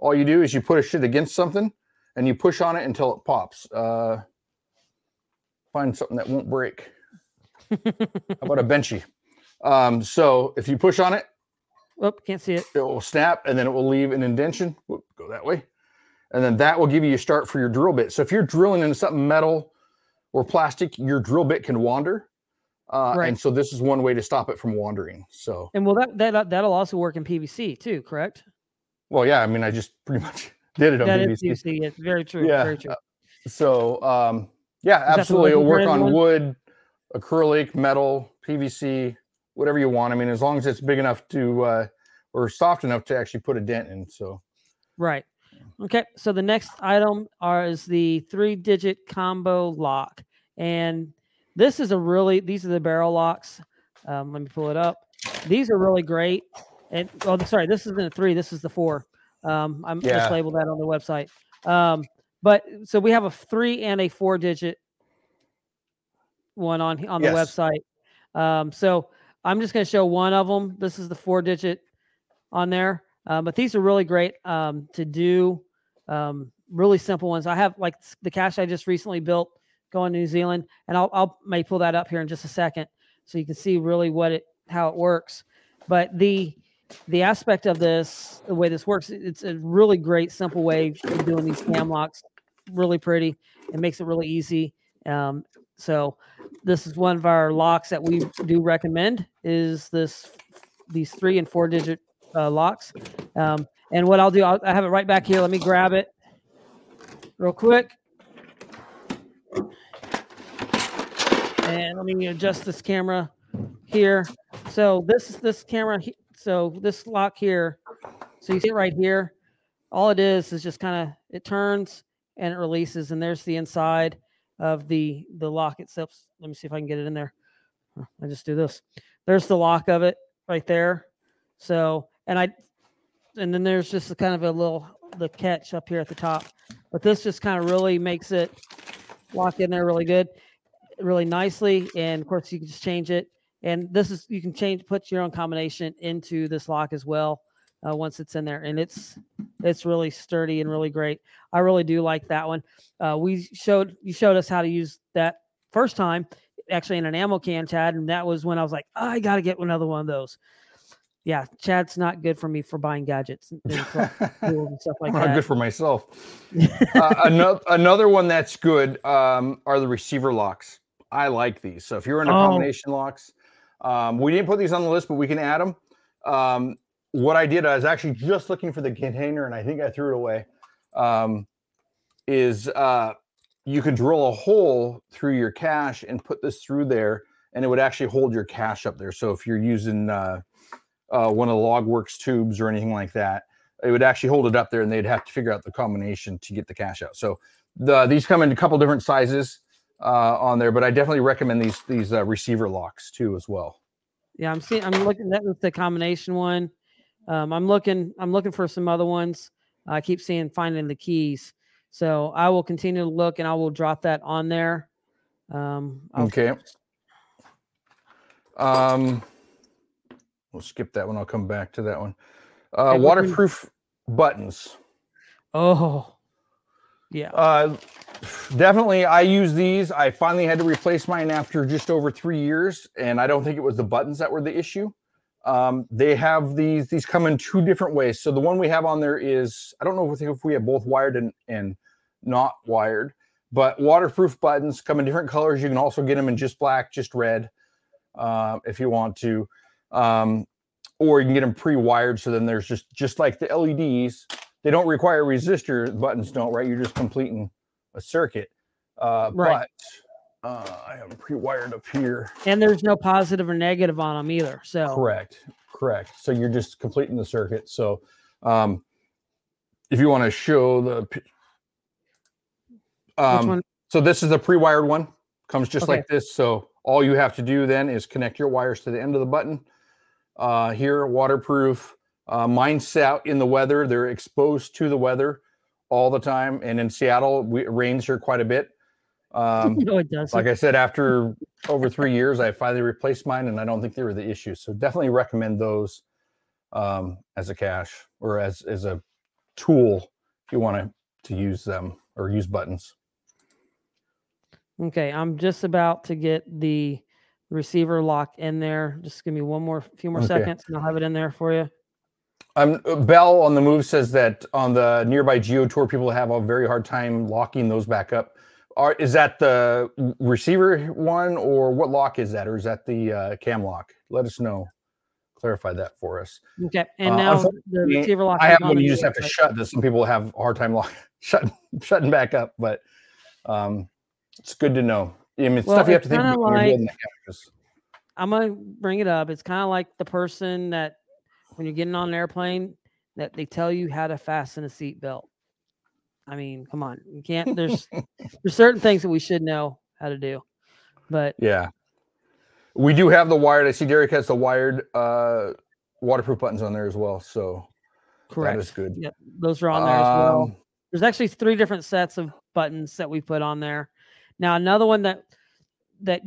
all you do is you push it shit against something and you push on it until it pops. Uh, find something that won't break. How about a benchy? Um, so if you push on it, oh, can't see it. It will snap and then it will leave an indentation. Whoop, go that way. And then that will give you a start for your drill bit. So if you're drilling into something metal or plastic, your drill bit can wander. Uh, right. And so this is one way to stop it from wandering. So and well, that that that'll also work in PVC too, correct? Well, yeah. I mean, I just pretty much did it on that PVC. Is PVC. It's very true. Yeah. Very true. Uh, so um, yeah, is absolutely. It'll work on one? wood, acrylic, metal, PVC, whatever you want. I mean, as long as it's big enough to uh, or soft enough to actually put a dent in. So right. Okay, so the next item are is the three-digit combo lock, and this is a really these are the barrel locks. Um, let me pull it up. These are really great. And oh, sorry, this isn't a three. This is the four. Um, I'm yeah. mislabeled that on the website. Um, but so we have a three and a four-digit one on on the yes. website. Um, so I'm just going to show one of them. This is the four-digit on there. Um, but these are really great um, to do. Um, really simple ones. I have like the cache I just recently built going to New Zealand, and I'll, I'll may pull that up here in just a second so you can see really what it how it works. But the the aspect of this, the way this works, it's a really great, simple way of doing these cam locks. Really pretty. It makes it really easy. Um, so this is one of our locks that we do recommend is this these three and four digit uh, locks. Um, and what I'll do, I'll, I have it right back here. Let me grab it real quick. And let me adjust this camera here. So this is this camera. So this lock here. So you see it right here. All it is is just kind of it turns and it releases, and there's the inside of the the lock itself. Let me see if I can get it in there. I just do this. There's the lock of it right there. So and I and then there's just a kind of a little the catch up here at the top. But this just kind of really makes it lock in there really good, really nicely. And of course, you can just change it. And this is you can change put your own combination into this lock as well uh, once it's in there, and it's it's really sturdy and really great. I really do like that one. Uh, we showed you showed us how to use that first time, actually in an ammo can, Chad, and that was when I was like, oh, I got to get another one of those yeah, Chad's not good for me for buying gadgets and, stuff like that. Good for myself. uh, another another one that's good um, are the receiver locks. I like these. So if you're into oh. combination locks, um, we didn't put these on the list, but we can add them. Um, what I did, I was actually just looking for the container, and I think I threw it away. Um, is uh, you could drill a hole through your cache and put this through there, and it would actually hold your cache up there. So if you're using uh, uh, one of the Logwerks tubes or anything like that. It would actually hold it up there, and they'd have to figure out the combination to get the cache out. So the, these come in a couple different sizes uh, on there, but I definitely recommend these these uh, receiver locks too as well. Yeah, I'm seeing. I'm looking at the combination one. Um, I'm looking. I'm looking for some other ones. I keep seeing finding the keys. So I will continue to look, and I will drop that on there. Um, okay. Um, We'll skip that one. I'll come back to that one. Uh, okay, waterproof buttons. Oh, yeah. Uh, definitely, I use these. I finally had to replace mine after just over three years, and I don't think it was the buttons that were the issue. Um, they have these. These come in two different ways. So the one we have on there is I don't know if, if we have both wired and and not wired, but waterproof buttons come in different colors. You can also get them in just black, just red, uh, if you want to um, or you can get them pre-wired. So then there's just just like the LEDs, they don't require resistor. Buttons don't, right? You're just completing a circuit. Uh, right. But uh, I am pre-wired up here, and there's no positive or negative on them either. So correct, correct. So you're just completing the circuit. So um, if you want to show the um, so this is a pre-wired one comes just okay. like this so all you have to do then is connect your wires to the end of the button uh, here, waterproof. Uh, mine sit out in the weather. They're exposed to the weather all the time. And in Seattle, we, it rains here quite a bit. Um, no, it does. Like I said, after over three years, I finally replaced mine, and I don't think they were the issue. So definitely recommend those um, as a cache or as as a tool if you want to to use them or use buttons. Okay, I'm just about to get the receiver lock in there. Just give me one more few more okay. seconds and I'll have it in there for you. Um, Bell on the move says that on the nearby Geo Tour, people have a very hard time locking those back up. Are, is that the receiver one, or what lock is that, or is that the uh, cam lock? Let us know. Clarify that for us. Okay, and uh, now the receiver lock. I have one. You just have to shut this. Some people have a hard time lock, shutting shutting back up, but um, it's good to know. I mean, well, stuff you have to think about like, I'm gonna bring it up. It's kind of like the person that when you're getting on an airplane that they tell you how to fasten a seatbelt. I mean, come on, you can't. There's there's certain things that we should know how to do, but yeah, we do have the wired. I see Derek has the wired uh, waterproof buttons on there as well. So correct, that is good. Yep, those are on there um, as well. Um, there's actually three different sets of buttons that we put on there. Now another one that that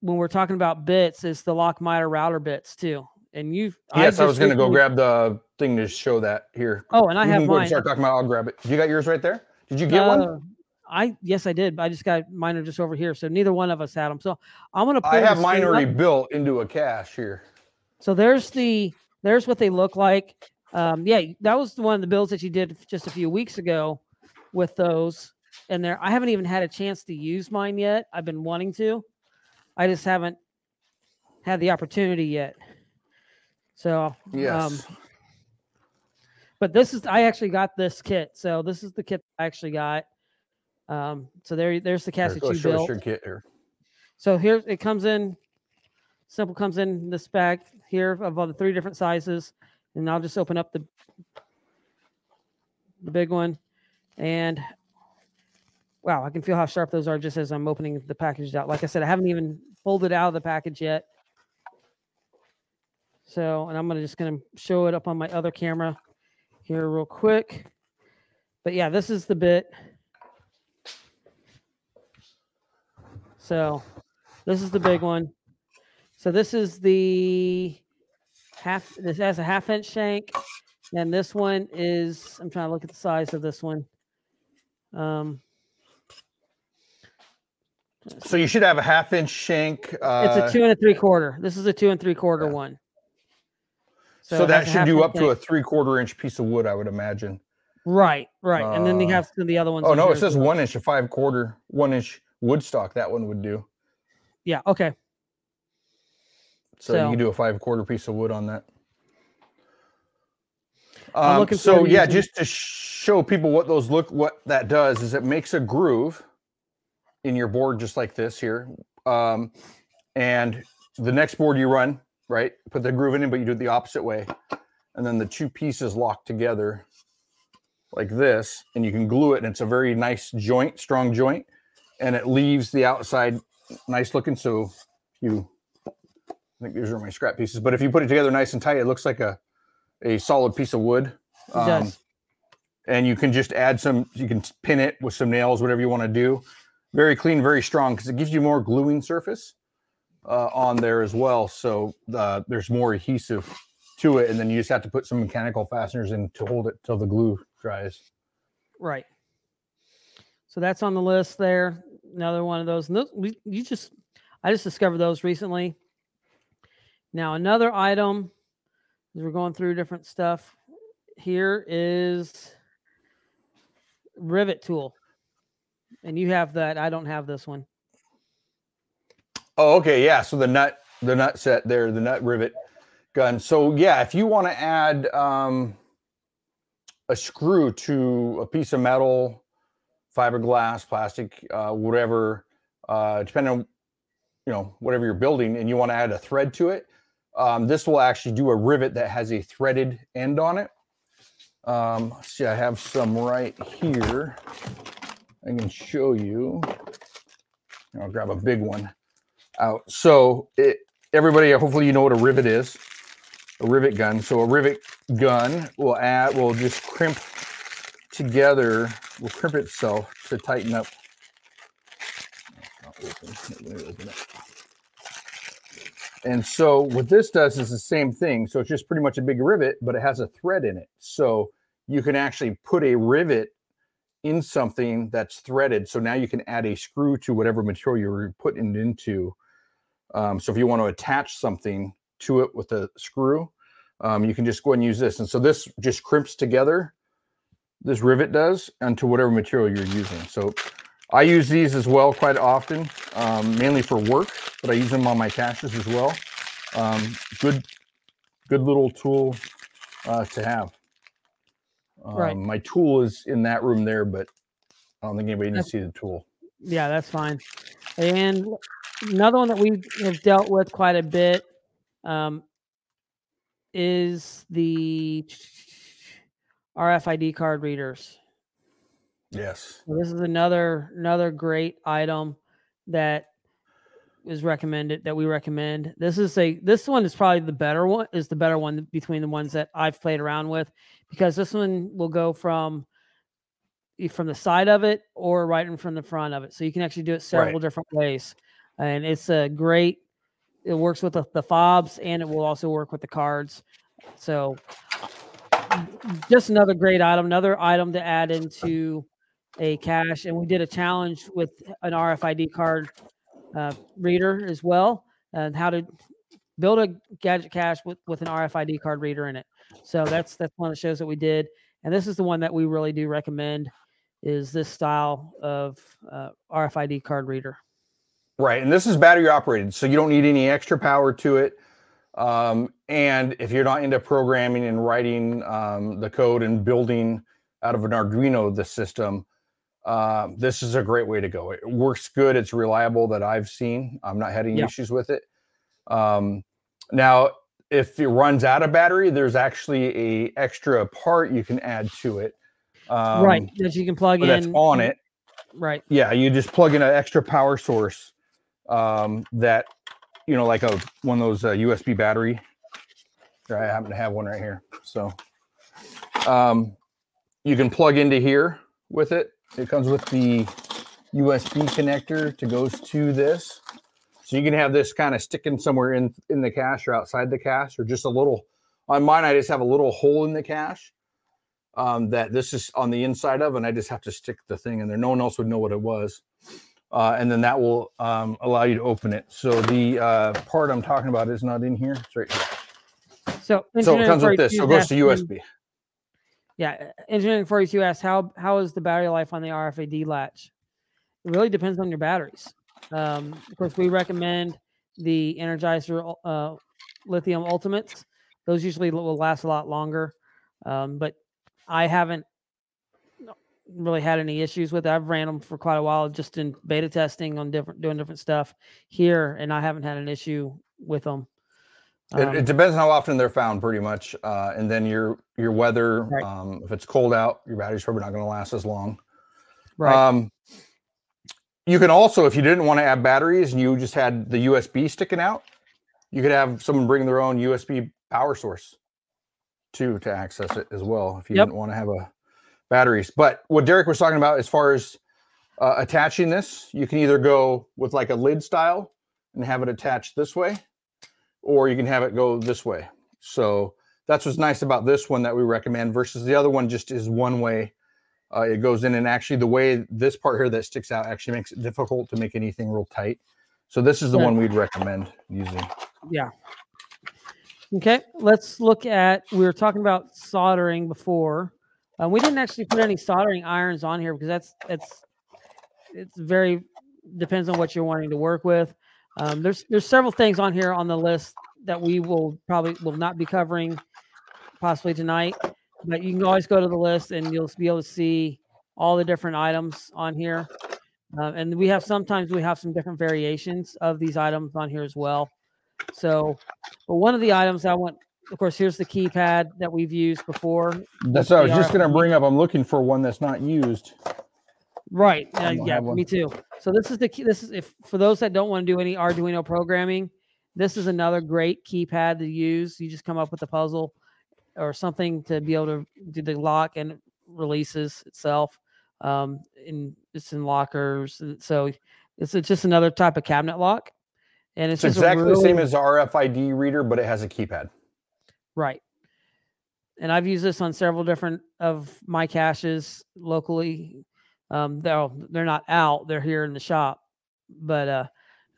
when we're talking about bits is the Lockmiter router bits too and you yes, I, I was going to go grab the thing to show that here. Oh, and I you have mine. Start talking about. I'll grab it. You got yours right there. Did you get uh, one? I yes, I did. I just got mine are just over here, so neither one of us had them. So I'm gonna. I have mine already up. built into a cache here. So there's the there's what they look like. Um, yeah, that was one of the builds that you did just a few weeks ago with those in there. I haven't even had a chance to use mine yet. I've been wanting to. I just haven't had the opportunity yet. So yes. Um, but this is I actually got this kit. So this is the kit I actually got. Um, so there, there's the cache that you built. Your kit here. So here it comes in. Simple comes in this bag here of all the three different sizes, and I'll just open up the the big one, and wow, I can feel how sharp those are just as I'm opening the package out. Like I said, I haven't even pulled it out of the package yet. So, and I'm gonna just gonna show it up on my other camera here real quick. But yeah, this is the bit. So this is the big one. So this is the half, this has a half inch shank. And this one is, I'm trying to look at the size of this one. Um, so you should have a half inch shank. Uh, it's a two and a three quarter. This is a two and three quarter yeah. one. So, so that should do up to a three quarter inch piece of wood, I would imagine. Right, right. Uh, and then they uh, have the other ones. Oh no, it says well. one inch, a five quarter, one inch wood stock. That one would do. Yeah. Okay. So, so you can do a five quarter piece of wood on that. Um, so yeah, just to show people what those look, what that does is it makes a groove in your board just like this here. Um, and the next board you run, right? Put the groove in but you do it the opposite way. And then the two pieces lock together like this, and you can glue it, and it's a very nice joint, strong joint, and it leaves the outside nice looking. So you, I think these are my scrap pieces, but if you put it together nice and tight, it looks like a a solid piece of wood. Um, does. And you can just add some, you can pin it with some nails, whatever you want to do. Very clean, very strong because it gives you more gluing surface uh, on there as well. So uh, there's more adhesive to it, and then you just have to put some mechanical fasteners in to hold it till the glue dries. Right. So that's on the list there. Another one of those. you just, I just discovered those recently. Now another item, as we're going through different stuff, here is rivet tool, and you have that. I don't have this one. Oh, okay, yeah. So the nut, the nut set there, the nut rivet gun. So yeah, if you want to add um, a screw to a piece of metal, fiberglass, plastic, uh, whatever, uh, depending on you know whatever you're building, and you want to add a thread to it, um, this will actually do a rivet that has a threaded end on it. Um, see, I have some right here. I can show you. I'll grab a big one out. So it, everybody, hopefully you know what a rivet is, a rivet gun. So a rivet gun will add, will just crimp together, will crimp itself to tighten up. And so what this does is the same thing. So it's just pretty much a big rivet, but it has a thread in it. So you can actually put a rivet in something that's threaded. So now you can add a screw to whatever material you're putting it into. Um, so if you want to attach something to it with a screw, um, you can just go and use this. And so this just crimps together, this rivet does, onto whatever material you're using. So I use these as well quite often, um, mainly for work, but I use them on my caches as well. Um, good, good little tool uh, to have. Right. Um, my tool is in that room there, but I don't think anybody needs to see the tool. Yeah, that's fine. And another one that we have dealt with quite a bit um, is the RFID card readers. Yes. So this is another another great item that is recommended that we recommend. This is a this one is probably the better one is the better one between the ones that I've played around with because this one will go from from the side of it or right in from the front of it. So you can actually do it several right. different ways. And it's a great it works with the, the fobs and it will also work with the cards. So just another great item, another item to add into a cache. And we did a challenge with an RFID card uh, reader as well, and how to build a gadget cache with, with an RFID card reader in it. So that's that's one of the shows that we did, and this is the one that we really do recommend is this style of uh, RFID card reader. Right, and this is battery operated, so you don't need any extra power to it. Um, and if you're not into programming and writing um, the code and building out of an Arduino the system, uh, this is a great way to go. It works good. It's reliable that I've seen. I'm not having yeah. issues with it. Um, now, if it runs out of battery, there's actually a extra part you can add to it. Um, right, that you can plug in. That's on it. Right. Yeah, you just plug in an extra power source um, that you know, like a one of those uh, USB battery. I happen to have one right here. So um, you can plug into here with it it comes with the USB connector to goes to this. So you can have this kind of sticking somewhere in, in the cache or outside the cache or just a little, on mine, I just have a little hole in the cache um, that this is on the inside of, and I just have to stick the thing in there. No one else would know what it was. Uh, and then that will um, allow you to open it. So the uh, part I'm talking about is not in here. It's right here. So, so it comes with this. So it goes to USB. Yeah, engineering 42 asks how how is the battery life on the RFID latch? It really depends on your batteries. Um, of course, we recommend the Energizer uh, Lithium Ultimates. Those usually will last a lot longer, um, but I haven't really had any issues with it. I've ran them for quite a while, just in beta testing on different doing different stuff here, and I haven't had an issue with them. Um, it, it, depends on how often they're found, pretty much, uh, and then your your weather. Right. Um, if it's cold out, your battery's probably not going to last as long. Right. Um, you can also, if you didn't want to add batteries and you just had the USB sticking out, you could have someone bring their own USB power source too to access it as well. If you yep. didn't want to have a batteries, but what Derek was talking about as far as uh, attaching this, you can either go with like a lid style and have it attached this way or you can have it go this way. So that's what's nice about this one that we recommend versus the other one just is one way. Uh, it goes in and actually the way this part here that sticks out actually makes it difficult to make anything real tight. So this is the yeah. one we'd recommend using. Yeah. Okay, let's look at. We were talking about soldering before. Um, we didn't actually put any soldering irons on here because that's that's it's very depends on what you're wanting to work with. Um, there's there's several things on here on the list that we will probably will not be covering possibly tonight, but you can always go to the list and you'll be able to see all the different items on here. Uh, and we have sometimes we have some different variations of these items on here as well. So, but one of the items I want, of course, here's the keypad that we've used before. That's what I was just going to bring up. I'm looking for one that's not used. Right. Uh, yeah, me too. So this is the key. This is if for those that don't want to do any Arduino programming, this is another great keypad to use. You just come up with a puzzle or something to be able to do the lock and releases itself. Um, in it's in lockers. So it's it's just another type of cabinet lock. And it's, it's exactly really, the same as RFID reader, but it has a keypad. Right. and I've used this on several different of my caches locally. Um, they're they're not out; they're here in the shop, but uh,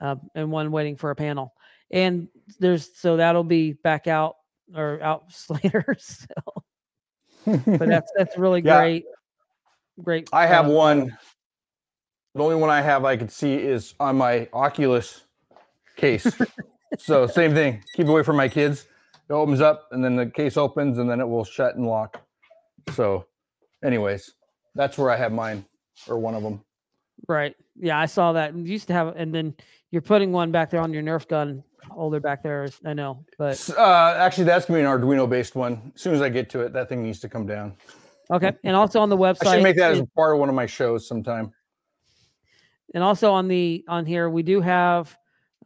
uh, and one waiting for a panel. And there's so that'll be back out or out later. So, but that's that's really yeah. great. Great. I have uh, one. The only one I have I can see is on my Oculus case. so same thing. Keep away from my kids. It opens up and then the case opens and then it will shut and lock. So, anyways, that's where I have mine or one of them. Right. Yeah, I saw that. You used to have, and then you're putting one back there on your Nerf gun holder back there. I know, but uh, actually, that's gonna be an Arduino based one. As soon as I get to it, that thing needs to come down. Okay, and also on the website, I should make that as part of one of my shows sometime. And also on the on here, we do have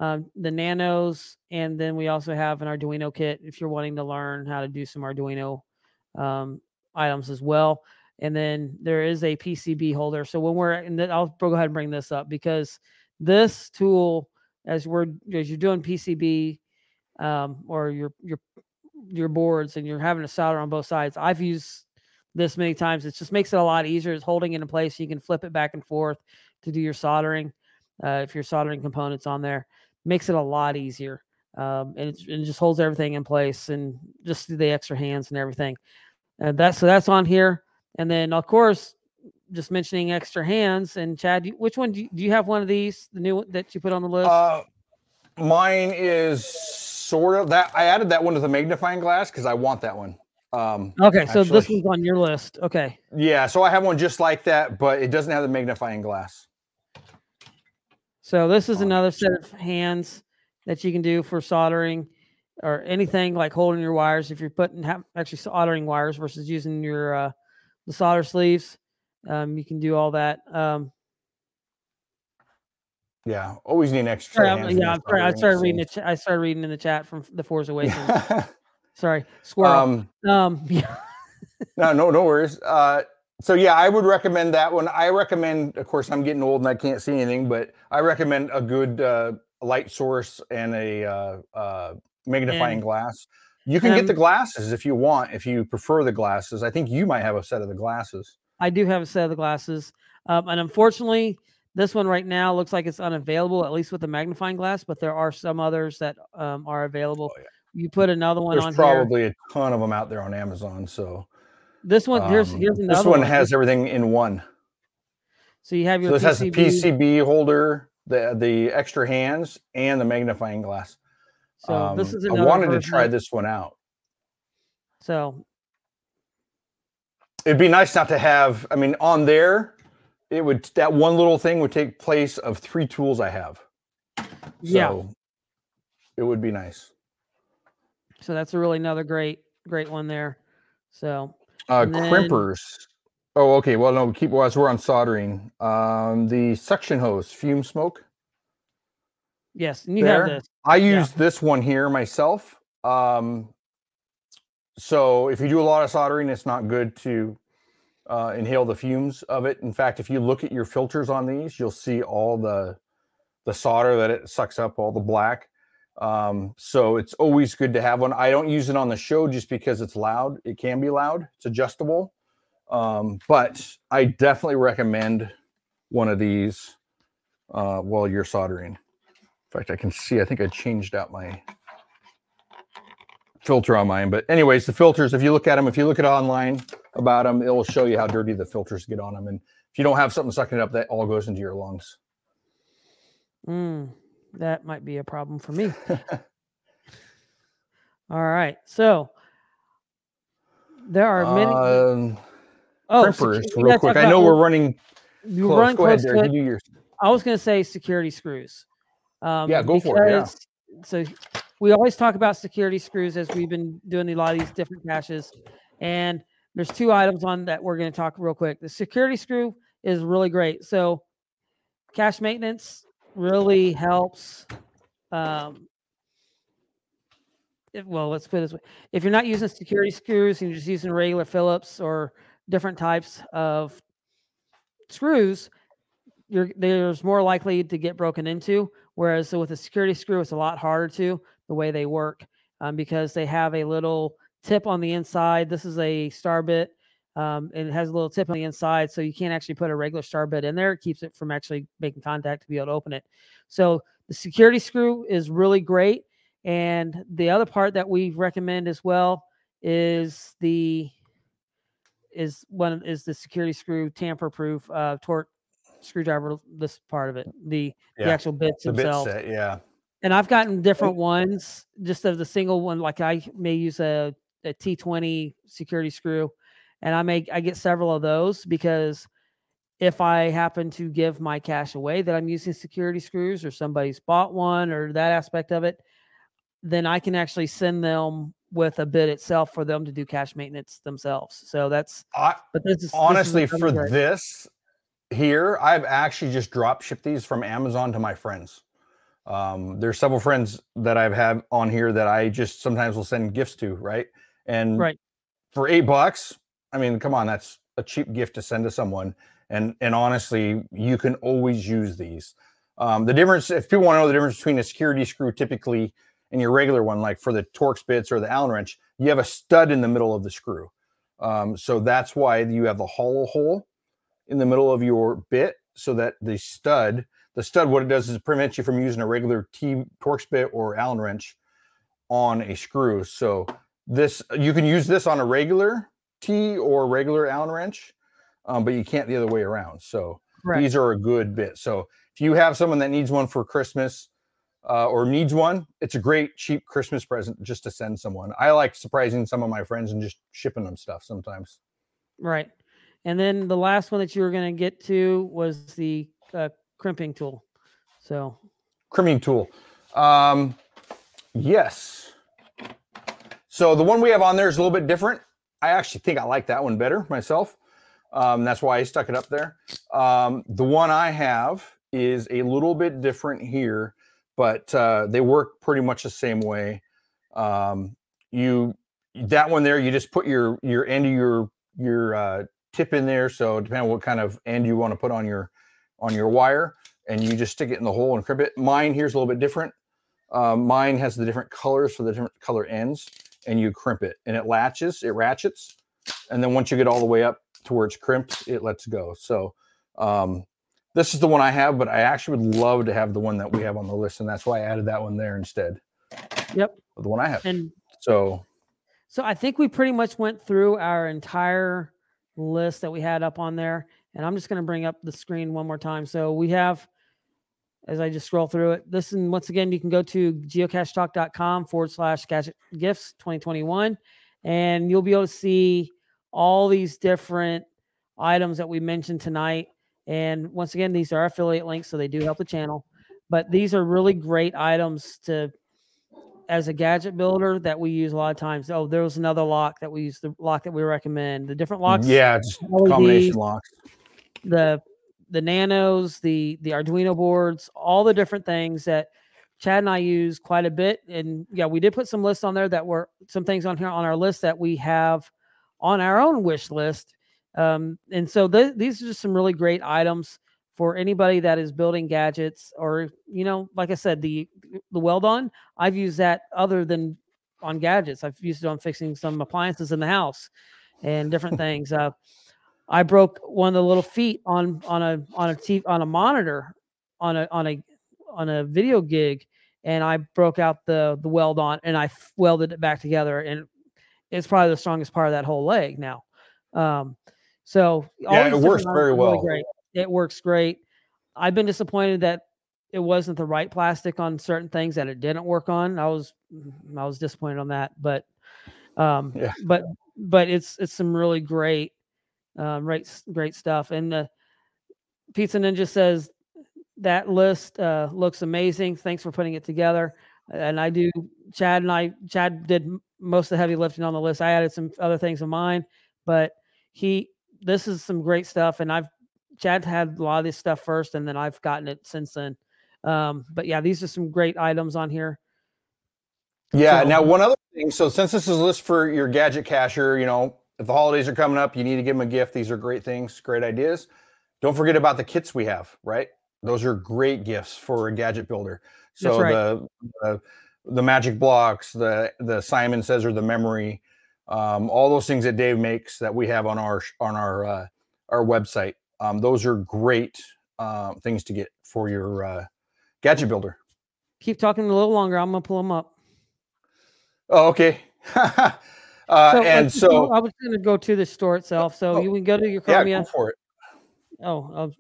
um, the nanos, and then we also have an Arduino kit if you're wanting to learn how to do some Arduino um, items as well. And then there is a PCB holder. So when we're, and I'll go ahead and bring this up because this tool, as we're as you're doing PCB um, or your your your boards and you're having to solder on both sides, I've used this many times. It just makes it a lot easier. It's holding it in place. So You can flip it back and forth to do your soldering uh, if you're soldering components on there. Makes it a lot easier. Um, and, it just holds everything in place and just the extra hands and everything. And that's so that's on here. And then, of course, just mentioning extra hands. And Chad, which one do you, do you have? One of these, the new one that you put on the list? Uh, mine is sort of that. I added that one to the magnifying glass because I want that one. Um, okay, so actually, this one's on your list. Okay. Yeah, so I have one just like that, but it doesn't have the magnifying glass. So this is another set of hands that you can do for soldering or anything like holding your wires. If you're putting actually soldering wires versus using your uh, the solder sleeves. Um, you can do all that. Um, yeah, always need an extra. Sorry, yeah, I'm sorry. I started reading the ch- I started reading in the chat from the Force Awakens. sorry, squirrel. Um, um yeah. no, no, no worries. Uh, so yeah, I would recommend that one. I recommend, of course, I'm getting old and I can't see anything, but I recommend a good uh, light source and a uh, uh, magnifying and, glass. You can um, get the glasses if you want, if you prefer the glasses. I think you might have a set of the glasses. I do have a set of the glasses. Um, and unfortunately, this one right now looks like it's unavailable, at least with the magnifying glass, but there are some others that um, are available. Oh, yeah. You put another one There's on probably here. a ton of them out there on Amazon. So this one, here's, um, here's another This one, one has everything in one. So you have your so this PCB. has the PCB holder, the the extra hands, and the magnifying glass. So um, this is I wanted to try this one out. So it'd be nice not to have. I mean, on there, it would that one little thing would take place of three tools I have. So yeah, it would be nice. So that's a really another great great one there. So uh, then, crimpers. Oh, okay. Well, no, keep as we're on soldering. Um, the suction hose, fume smoke. Yes, and you there. have this. I use yeah. this one here myself. Um, so if you do a lot of soldering, it's not good to uh, inhale the fumes of it. In fact, if you look at your filters on these, you'll see all the the solder that it sucks up, all the black. Um, so it's always good to have one. I don't use it on the show just because it's loud. It can be loud. It's adjustable. Um, but I definitely recommend one of these uh, while you're soldering. In fact, I can see, I think I changed out my filter on mine. But anyways, the filters, if you look at them, if you look at online about them, it will show you how dirty the filters get on them. And if you don't have something sucking it up, that all goes into your lungs. Mm, that might be a problem for me. all right. So there are many. Um, oh, crimpers, real quick. I know we're running. You close. run Go close ahead, to it. I was going to say security screws. Um, yeah, go for it. Yeah. So we always talk about security screws as we've been doing a lot of these different caches. And there's two items on that we're going to talk real quick. The security screw is really great. So cache maintenance really helps. Um, if, well, let's put it this way. If you're not using security screws and you're just using regular Phillips or different types of screws, you're there's more likely to get broken into. Whereas so with a security screw, it's a lot harder to the way they work um, because they have a little tip on the inside. This is a star bit. Um, and it has a little tip on the inside, so you can't actually put a regular star bit in there. It keeps it from actually making contact to be able to open it. So the security screw is really great. And the other part that we recommend as well is the is one is the security screw tamper proof uh, torque screwdriver. This part of it, the yeah. the actual bits the themselves. Bit set, yeah. And I've gotten different ones, just of the single one. Like I may use a a T20 security screw, and I may I get several of those because if I happen to give my cache away that I'm using security screws or somebody's bought one or that aspect of it, then I can actually send them with a bit itself for them to do cache maintenance themselves. So that's I, but this is honestly this is for this here, I've actually just drop shipped these from Amazon to my friends. Um, there's several friends that I've had on here that I just sometimes will send gifts to, right? And right for eight bucks, I mean, come on, that's a cheap gift to send to someone. And and honestly, you can always use these. Um, the difference, if people want to know the difference between a security screw typically and your regular one, like for the Torx bits or the Allen wrench, you have a stud in the middle of the screw. Um, so that's why you have the hollow hole in the middle of your bit so that the stud, the stud, what it does is it prevents you from using a regular T Torx bit or Allen wrench on a screw. So this, you can use this on a regular T or regular Allen wrench, um, but you can't the other way around. So these are a good bit. So if you have someone that needs one for Christmas, uh, or needs one, it's a great cheap Christmas present just to send someone. I like surprising some of my friends and just shipping them stuff sometimes. Right. And then the last one that you were going to get to was the uh, crimping tool. So, crimping tool. Um, yes. So the one we have on there is a little bit different. I actually think I like that one better myself. Um, that's why I stuck it up there. Um, the one I have is a little bit different here but uh, they work pretty much the same way. Um, you that one there, you just put your your end of your your uh, tip in there. So depending on what kind of end you want to put on your on your wire, and you just stick it in the hole and crimp it. Mine here's a little bit different. Uh, mine has the different colors for the different color ends, and you crimp it, and it latches, it ratchets, and then once you get all the way up to where it's crimped, it lets go. So um, this is the one I have, but I actually would love to have the one that we have on the list, and that's why I added that one there instead. Yep, the one I have. And so, so I think we pretty much went through our entire list that we had up on there, and I'm just going to bring up the screen one more time. So we have, as I just scroll through it, this and once again, you can go to geocachetalk.com forward slash gadget gifts 2021, and you'll be able to see all these different items that we mentioned tonight and once again, these are affiliate links, so they do help the channel. But these are really great items to as a gadget builder that we use a lot of times. Oh, there was another lock that we use, the lock that we recommend. The different locks. Yeah, just combination locks. The the nanos, the the Arduino boards, all the different things that Chad and I use quite a bit. And yeah, we did put some lists on there that were some things on here on our list that we have on our own wish list. Um, and so th- these are just some really great items for anybody that is building gadgets or you know like i said the the Weld-On i've used that other than on gadgets. I've used it on fixing some appliances in the house and different things. Uh, i broke one of the little feet on on a on a TV, on a monitor on a on a on a video gig and i broke out the the Weld-On and i welded it back together and it's probably the strongest part of that whole leg now um, so yeah, it works very well. Really great. It works great. I've been disappointed that it wasn't the right plastic on certain things that it didn't work on. I was I was disappointed on that, but um yeah. but but it's it's some really great um great great stuff. And the Pizza Ninja says that list uh looks amazing. Thanks for putting it together. And I do Chad and I Chad did most of the heavy lifting on the list. I added some other things of mine, but he this is some great stuff, and I've Chad had a lot of this stuff first, and then I've gotten it since then. Um, but yeah, these are some great items on here. Yeah. So, now, one other thing. So, since this is a list for your gadget cacher, you know, if the holidays are coming up, you need to give them a gift. These are great things, great ideas. Don't forget about the kits we have, right? Those are great gifts for a gadget builder. So right. the, the the magic blocks, the the Simon says or the memory, um, all those things that Dave makes that we have on our on our uh, our website. Um, those are great uh, things to get for your uh, gadget builder. Keep talking a little longer. I'm gonna pull them up. Oh, okay. uh, so, and so I was going to go to the store itself. So oh, you can go to your Chromia. Yeah, go for it. Oh, I'm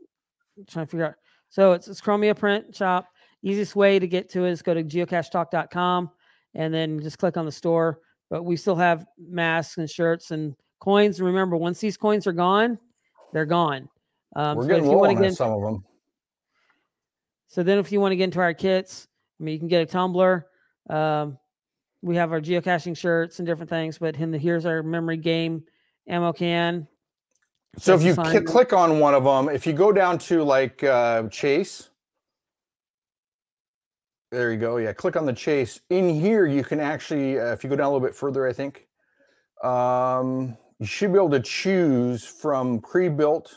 trying to figure out. So it's, it's Chromia print shop. Easiest way to get to it is go to geocachetalk.com and then just click on the store. But we still have masks and shirts and coins. And remember, once these coins are gone, they're gone. Um, We're so getting low on get, some of them. So then, if you want to get into our kits, I mean, you can get a tumbler. Um, we have our geocaching shirts and different things. But in the, here's our memory game ammo can. So if you click on one of them, if you go down to like uh, Chase, there you go. Yeah, click on the chase. In here, you can actually, uh, if you go down a little bit further, I think, um, you should be able to choose from pre-built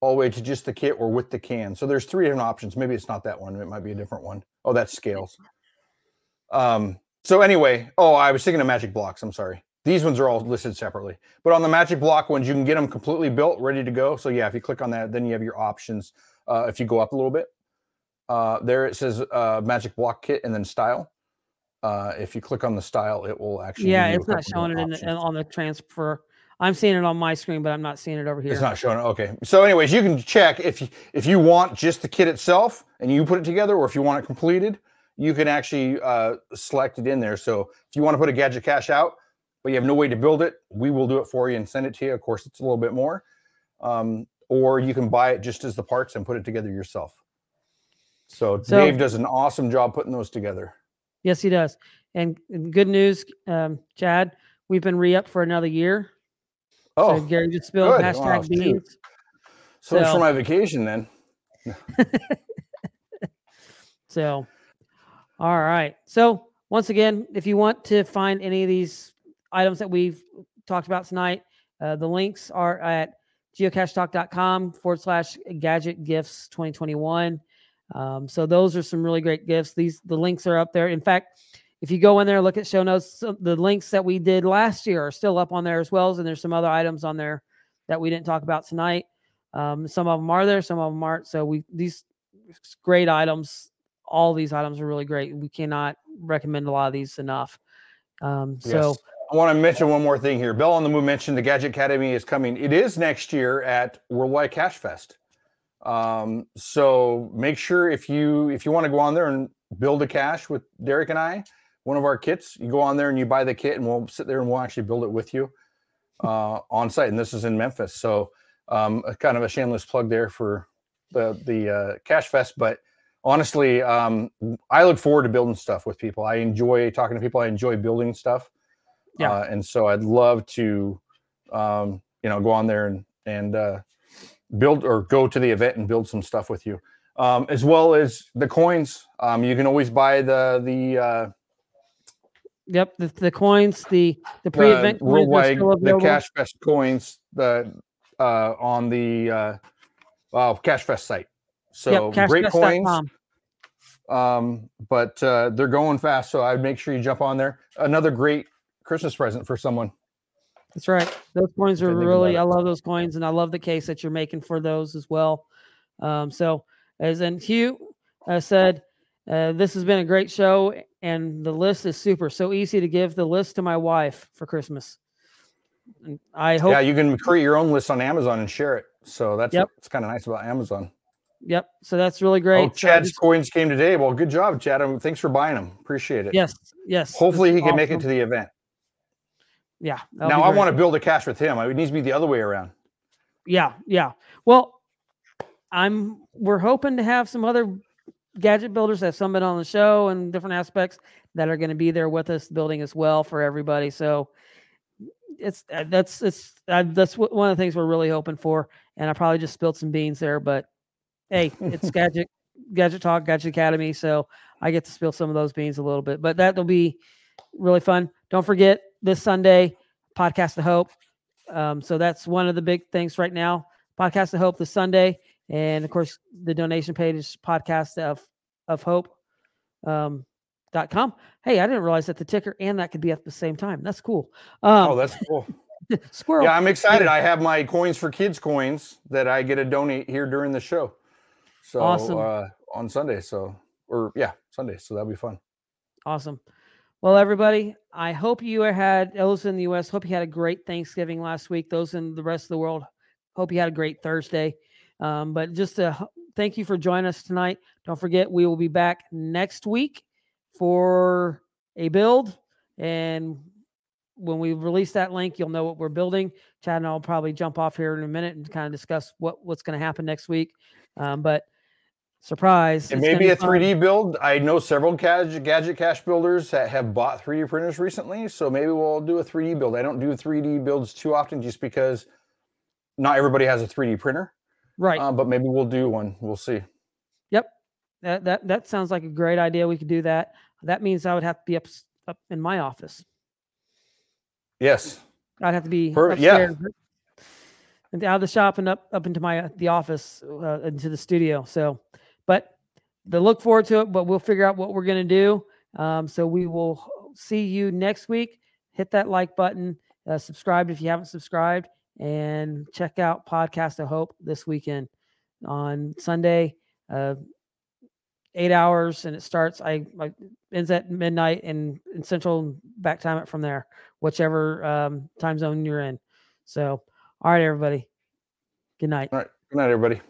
all the way to just the kit or with the can. So there's three different options. Maybe it's not that one. It might be a different one. Oh, that's scales. Um, so anyway, oh, I was thinking of magic blocks. I'm sorry. These ones are all listed separately. But on the magic block ones, you can get them completely built, ready to go. So yeah, if you click on that, then you have your options. Uh, if you go up a little bit, uh, there it says uh, magic block kit and then style. Uh, if you click on the style, it will actually. Yeah, it's not showing it in the, on the transfer. I'm seeing it on my screen, but I'm not seeing it over here. It's not showing it. Okay. So, anyways, you can check if you if you want just the kit itself and you put it together, or if you want it completed, you can actually uh, select it in there. So, if you want to put a gadget cache out, but you have no way to build it, we will do it for you and send it to you. Of course, it's a little bit more. Um, or you can buy it just as the parts and put it together yourself. So, so Dave does an awesome job putting those together. Yes, he does. And good news, um, Chad, we've been re up for another year. Oh, so Gary just spilled good. hashtag wow, beans. So, so for my vacation then. so, all right. So, once again, if you want to find any of these items that we've talked about tonight, uh, the links are at geocachetalk.com forward slash gadget gifts 2021. Um, so those are some really great gifts. These the links are up there. In fact, if you go in there look at show notes, the links that we did last year are still up on there as well. And there's some other items on there that we didn't talk about tonight. Um, some of them are there, some of them aren't. So we these great items. All these items are really great. We cannot recommend a lot of these enough. Um, so. I want to mention one more thing here. Bill on the Move mentioned the Gadget Academy is coming. It is next year at Worldwide Cache Fest. Um, so make sure if you if you want to go on there and build a cache with Derek and I, one of our kits, you go on there and you buy the kit, and we'll sit there and we'll actually build it with you uh, on site. And this is in Memphis, so um, kind of a shameless plug there for the the uh, Cache Fest. But honestly, um, I look forward to building stuff with people. I enjoy talking to people. I enjoy building stuff. Yeah, uh, and so I'd love to, um, you know, go on there and and uh, build or go to the event and build some stuff with you. Um, as well as the coins. Um, you can always buy the the uh, Yep, the, the coins, the the pre-event worldwide, the Cache Fest coins, the uh, on the uh, Cache Fest site. So yep, great coins. Um, but uh, they're going fast, so I'd make sure you jump on there. Another great Christmas present for someone. That's right. Those coins are really. I love those coins, and I love the case that you're making for those as well. Um, so, as in Hugh uh, said, uh, this has been a great show, and the list is super. So easy to give the list to my wife for Christmas. And I hope. Yeah, you can create your own list on Amazon and share it. So that's yep. what's kind of nice about Amazon. Yep. So that's really great. Oh, Chad's so just, coins came today. Well, good job, Chad. Thanks for buying them. Appreciate it. Yes. Yes. Hopefully, he can awesome. make it to the event. Yeah. Now I want to build a cache with him. It needs to be the other way around. Yeah, yeah. Well, I'm we're hoping to have some other gadget builders that some been on the show and different aspects that are going to be there with us building as well for everybody. So it's that's it's uh, that's one of the things we're really hoping for. And I probably just spilled some beans there, but hey, it's gadget gadget talk, gadget academy. So I get to spill some of those beans a little bit, but that'll be really fun. Don't forget this Sunday, Podcast of Hope. Um, so that's one of the big things right now. Podcast of Hope this Sunday, and of course the donation page is Podcast of of Hope. Um, com. Hey, I didn't realize that the ticker and that could be at the same time. That's cool. Um, oh, that's cool. squirrel. Yeah, I'm excited. I have my coins for kids coins that I get to donate here during the show. So awesome. uh, on Sunday. So or yeah, Sunday. So that'll be fun. Awesome. Well, everybody, I hope you had those in the U.S. Hope you had a great Thanksgiving last week. Those in the rest of the world, hope you had a great Thursday. Um, but just to thank you for joining us tonight. Don't forget, we will be back next week for a build. And when we release that link, you'll know what we're building. Chad and I'll probably jump off here in a minute and kind of discuss what, what's going to happen next week. Um, but surprise. It may be a 3D build. I know several gadget, gadget cache builders that have bought 3D printers recently. So maybe we'll do a 3D build. I don't do 3D builds too often just because not everybody has a 3D printer. Right. Uh, but maybe we'll do one. We'll see. Yep. That, that that sounds like a great idea. We could do that. That means I would have to be up up in my office. Yes. I'd have to be per, yeah. And out of the shop and up up into my the office uh, into the studio. So, but the look forward to it. But we'll figure out what we're gonna do. Um, so we will see you next week. Hit that like button. Uh, subscribe if you haven't subscribed, and check out Podcast of Hope this weekend on Sunday. Uh, eight hours and it starts i like ends at midnight and in central back time it from there whichever um, time zone you're in so all right everybody good night all right good night everybody